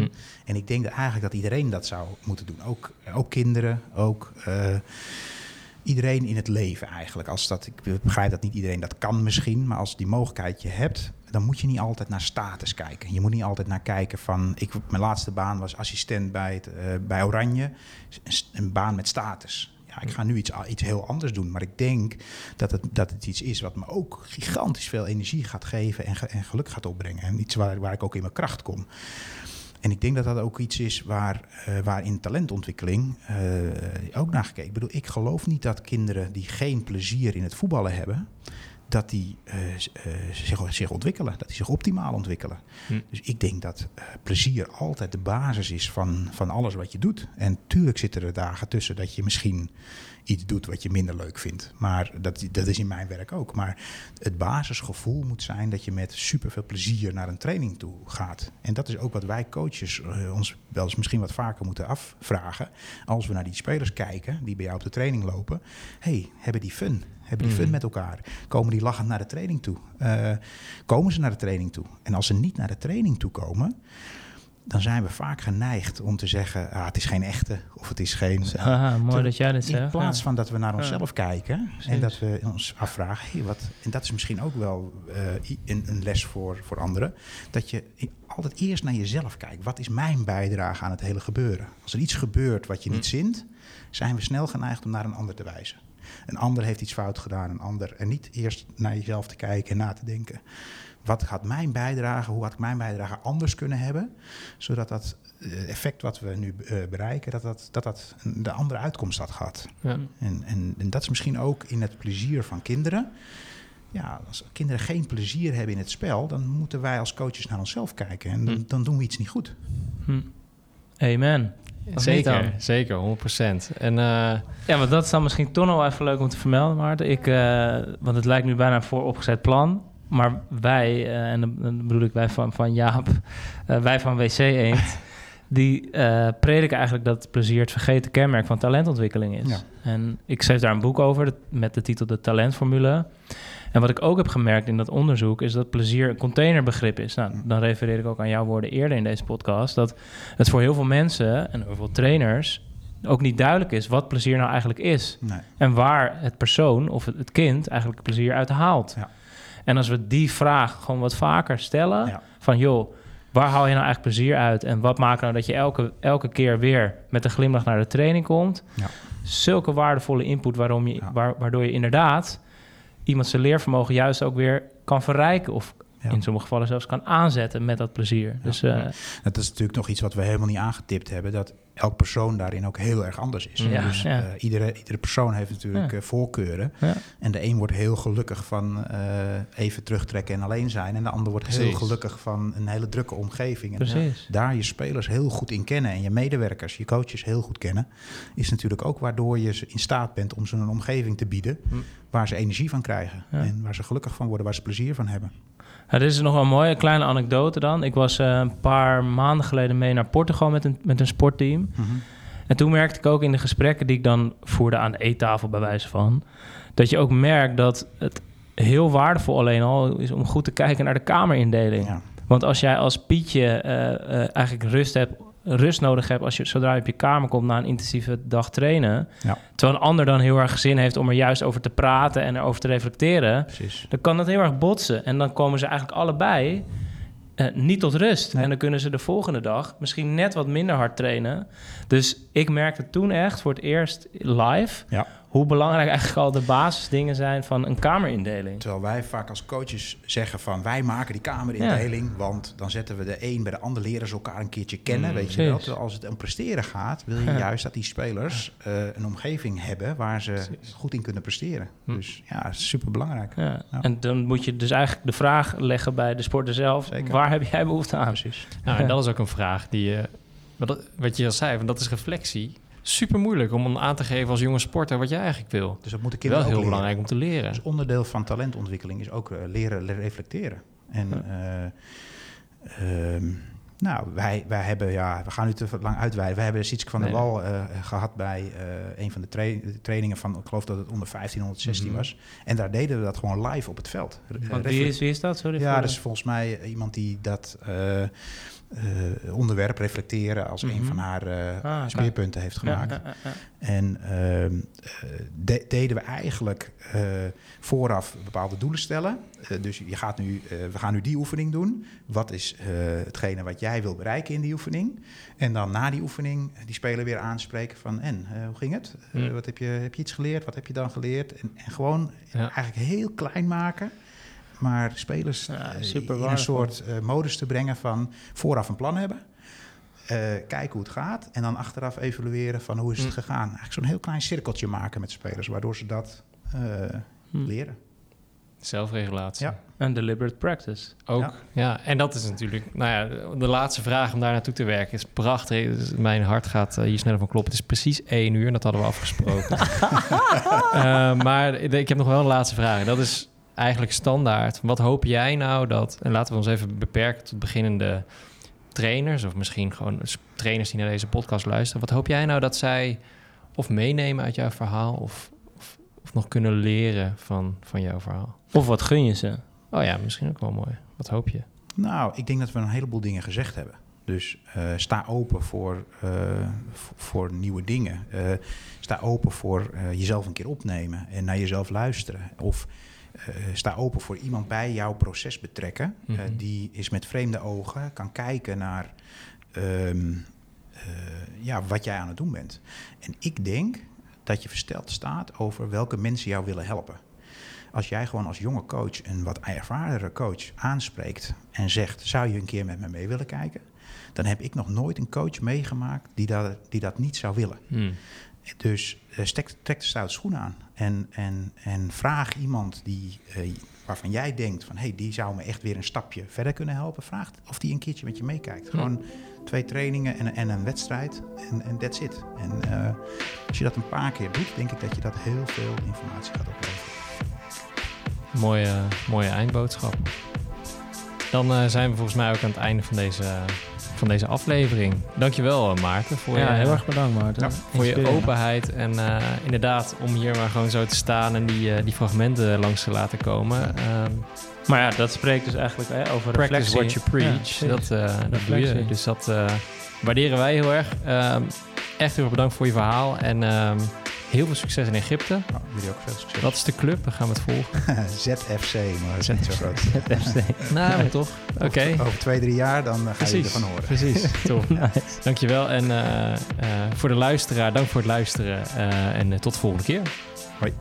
En ik denk dat eigenlijk dat iedereen dat zou moeten doen. Ook, ook kinderen, ook eh, iedereen in het leven eigenlijk. Als dat, ik begrijp dat niet iedereen dat kan misschien, maar als die mogelijkheid je hebt, dan moet je niet altijd naar status kijken. Je moet niet altijd naar kijken van, ik, mijn laatste baan was assistent bij, het, eh, bij Oranje, een, baan met status. Ja, ik ga nu iets, iets heel anders doen, maar ik denk dat het, dat het iets is wat me ook gigantisch veel energie gaat geven en, en geluk gaat opbrengen. En iets waar, waar ik ook in mijn kracht kom. En ik denk dat dat ook iets is waar, eh, waar in talentontwikkeling eh, ook naar gekeken. Ik bedoel, ik geloof niet dat kinderen die geen plezier in het voetballen hebben, dat die eh, eh, zich, zich ontwikkelen, dat die zich optimaal ontwikkelen. Hm. Dus ik denk dat eh, plezier altijd de basis is van, van alles wat je doet. En tuurlijk zitten er dagen tussen dat je misschien iets doet wat je minder leuk vindt. Maar dat, dat is in mijn werk ook. Maar het basisgevoel moet zijn dat je met superveel plezier naar een training toe gaat. En dat is ook wat wij coaches ons wel eens misschien wat vaker moeten afvragen. Als we naar die spelers kijken die bij jou op de training lopen. hey, hebben die fun? Hebben die fun met elkaar? Komen die lachend naar de training toe? Eh, komen ze naar de training toe? En als ze niet naar de training toe komen, dan zijn we vaak geneigd om te zeggen: ah, het is geen echte of het is geen. Mooi dat jij dit zegt. In plaats van dat we naar onszelf Ja. kijken en dat we ons afvragen, hey, wat, en dat is misschien ook wel eh, een, een les voor, voor anderen, dat je altijd eerst naar jezelf kijkt. Wat is mijn bijdrage aan het hele gebeuren? Als er iets gebeurt wat je niet zint, zijn we snel geneigd om naar een ander te wijzen. Een ander heeft iets fout gedaan, een ander. En niet eerst naar jezelf te kijken en na te denken. Wat gaat mijn bijdrage, hoe had ik mijn bijdrage anders kunnen hebben? Zodat dat eh, effect wat we nu eh, bereiken, dat dat, dat dat een- de andere uitkomst had gehad. Ja. En, en, en dat is misschien ook in het plezier van kinderen. Ja, als kinderen geen plezier hebben in het spel, dan moeten wij als coaches naar onszelf kijken. En dan, Hm. dan doen we iets niet goed. Hm. Amen. Of Zeker, zeker, 100%. En eh, Ja, want dat is dan misschien toch nog wel even leuk om te vermelden, Maarten. Ik, eh, want het lijkt nu bijna een vooropgezet plan. Maar wij, eh, en dan bedoel ik wij van, van Jaap, wij van WC Eend... die prediken eigenlijk dat plezier het vergeten kenmerk van talentontwikkeling is. Ja. En ik schreef daar een boek over met de titel De Talentformule. En wat ik ook heb gemerkt in dat onderzoek... is dat plezier een containerbegrip is. Nou, dan refereer ik ook aan jouw woorden eerder in deze podcast... dat het voor heel veel mensen en heel veel trainers ook niet duidelijk is wat plezier nou eigenlijk is. Nee. En waar het persoon of het, kind eigenlijk plezier uit haalt. Ja. En als we die vraag gewoon wat vaker stellen: Ja. van joh, waar haal je nou eigenlijk plezier uit? En wat maakt nou dat je elke, elke keer weer met een glimlach naar de training komt? Ja. Zulke waardevolle input waarom je, waar, waardoor je inderdaad iemand zijn leervermogen juist ook weer kan verrijken. Of Ja. in sommige gevallen zelfs kan aanzetten met dat plezier. Dus eh, Dat is natuurlijk nog iets wat we helemaal niet aangetipt hebben. Dat elk persoon daarin ook heel erg anders is. Ja, dus ja. eh, iedere, iedere persoon heeft natuurlijk Ja. eh, voorkeuren. Ja. En de een wordt heel gelukkig van eh, even terugtrekken en alleen zijn. En de ander wordt heel gelukkig van een hele drukke omgeving. En daar je spelers heel goed in kennen en je medewerkers, je coaches heel goed kennen, is natuurlijk ook waardoor je in staat bent om ze een omgeving te bieden Hm. waar ze energie van krijgen en waar ze gelukkig van worden, waar ze plezier van hebben. Dit is nog wel een mooie kleine anekdote dan. Ik was eh, een paar maanden geleden mee naar Portugal met een, met een sportteam. En toen merkte ik ook in de gesprekken die ik dan voerde aan de eettafel bij wijze van... dat je ook merkt dat het heel waardevol alleen al is om goed te kijken naar de kamerindeling. Ja. Want als jij als Pietje eh, eh, eigenlijk rust, hebt, rust nodig hebt... Als je, zodra je op je kamer komt na een intensieve dag trainen... Ja. terwijl een ander dan heel erg zin heeft om er juist over te praten en erover te reflecteren... Precies. dan kan dat heel erg botsen. En dan komen ze eigenlijk allebei eh, niet tot rust. Nee. En dan kunnen ze de volgende dag misschien net wat minder hard trainen. Dus ik merkte toen echt voor het eerst live... Ja. Hoe belangrijk eigenlijk al de basisdingen zijn van een kamerindeling. Terwijl wij vaak als coaches zeggen van wij maken die kamerindeling, want dan zetten we de een bij de ander, leren ze elkaar een keertje kennen, Mm, weet je wel. Terwijl als het om presteren gaat, wil je Ja. juist dat die spelers eh, een omgeving hebben waar ze goed in kunnen presteren. Hm. Dus ja, super belangrijk. Ja. Ja. En dan moet je dus eigenlijk de vraag leggen bij de sporter zelf. Zeker. Waar heb jij behoefte aan? Precies. Nou, en dat is ook een vraag die, eh, wat, wat je al zei, want dat is reflectie. Super moeilijk om aan te geven als jonge sporter wat je eigenlijk wil. Dus dat moeten Wel kinderen heel ook leren. belangrijk om te leren. Dus onderdeel van talentontwikkeling is ook eh, leren le- reflecteren. En eh, ehm, nou, wij, wij hebben, ja, we gaan nu te lang uitweiden. Wij hebben Sietske van der Nee. Wal eh, gehad bij een van de, trai- de trainingen van, ik geloof dat het onder 15, 116 Mhm. was. En daar deden we dat gewoon live op het veld. Wie, is, wie is dat? Sorry ja, dat is volgens mij iemand die dat eh, onderwerp reflecteren als een Mhm. van haar eh, Ah, speerpunten heeft gemaakt. ja, ja, ja. En ehm, eh, de- deden we eigenlijk vooraf bepaalde doelen stellen. Dus je gaat nu, we gaan nu die oefening doen. Wat is hetgene wat jij wil bereiken in die oefening? En dan na die oefening die speler weer aanspreken van... en, hoe ging het? Hmm. wat heb, je, heb je iets geleerd? Wat heb je dan geleerd? En, en gewoon eigenlijk heel klein maken... Maar spelers Ja, eh, super in een soort eh, modus te brengen van vooraf een plan hebben. eh, kijken hoe het gaat. En dan achteraf evalueren van hoe is het Mm. gegaan. Eigenlijk zo'n heel klein cirkeltje maken met spelers, waardoor ze dat eh, Hm. leren. Zelfregulatie. Ja. En deliberate practice. Ook, Ja. ja. En dat is natuurlijk, nou ja, de laatste vraag om daar naartoe te werken is prachtig. Dus Mijn hart gaat hier sneller van kloppen. Het is precies één uur en dat hadden we afgesproken. Eh, maar ik heb nog wel een laatste vraag. Dat is eigenlijk standaard. Wat hoop jij nou dat, en laten we ons even beperken tot beginnende trainers, of misschien gewoon trainers die naar deze podcast luisteren. Wat hoop jij nou dat zij of meenemen uit jouw verhaal, of, of, of nog kunnen leren van, van jouw verhaal? Of wat gun je ze? Oh ja, misschien ook wel mooi. Wat hoop je? Nou, ik denk dat we een heleboel dingen gezegd hebben. Dus eh, sta open voor, eh, voor nieuwe dingen. Eh, sta open voor eh, jezelf een keer opnemen en naar jezelf luisteren. Of sta open voor iemand bij jouw proces betrekken. eh, Mhm. die is met vreemde ogen kan kijken naar ehm, eh, ja, wat jij aan het doen bent. En ik denk dat je versteld staat over welke mensen jou willen helpen. Als jij gewoon als jonge coach een wat ervarenere coach aanspreekt en zegt: Zou je een keer met me mee willen kijken? Dan heb ik nog nooit een coach meegemaakt die dat, die dat niet zou willen. Hmm. Dus eh, stek, trek de stoute schoenen aan. En, en, en vraag iemand die, eh, waarvan jij denkt: van, hey, die zou me echt weer een stapje verder kunnen helpen. Vraag of die een keertje met je meekijkt. Gewoon twee trainingen en, en een wedstrijd. En, en that's it. En eh, als je dat een paar keer doet, denk ik dat je dat heel veel informatie gaat opleveren. Mooie, mooie eindboodschap. Dan zijn we volgens mij ook aan het einde van deze, van deze aflevering. Dankjewel eh, Maarten voor, ja, je, heel erg bedankt Maarten. ja, voor je openheid. En eh, inderdaad, om hier maar gewoon zo te staan en die, eh, die fragmenten langs te laten komen. Ehm, Maar ja, dat spreekt dus eigenlijk hè, over practice reflectie. what you preach. Ja, dat, eh, dat doe je. Dus dat eh, waarderen wij heel erg. Ehm, echt heel erg bedankt voor je verhaal. En ehm, heel veel succes in Egypte. Nou, jullie ook veel succes. Wat is de club? Dan gaan we het volgen. ZFC, maar dat is niet zo groot. nou, maar toch. Oké. Over twee, drie jaar, dan eh, ga je ervan horen. precies. Nice. Dankjewel. En eh, eh, voor de luisteraar, dank voor het luisteren. En tot de volgende keer. Hoi.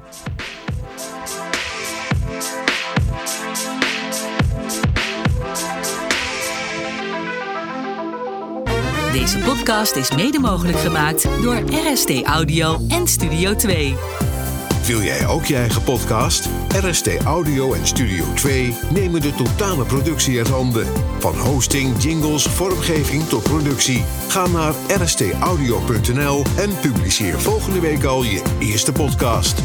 Deze podcast is mede mogelijk gemaakt door RST Audio en Studio 2. Wil jij ook je eigen podcast? RST Audio en Studio 2 nemen de totale productie uit handen. Van hosting, jingles, vormgeving tot productie. Ga naar rstaudio.nl en publiceer volgende week al je eerste podcast.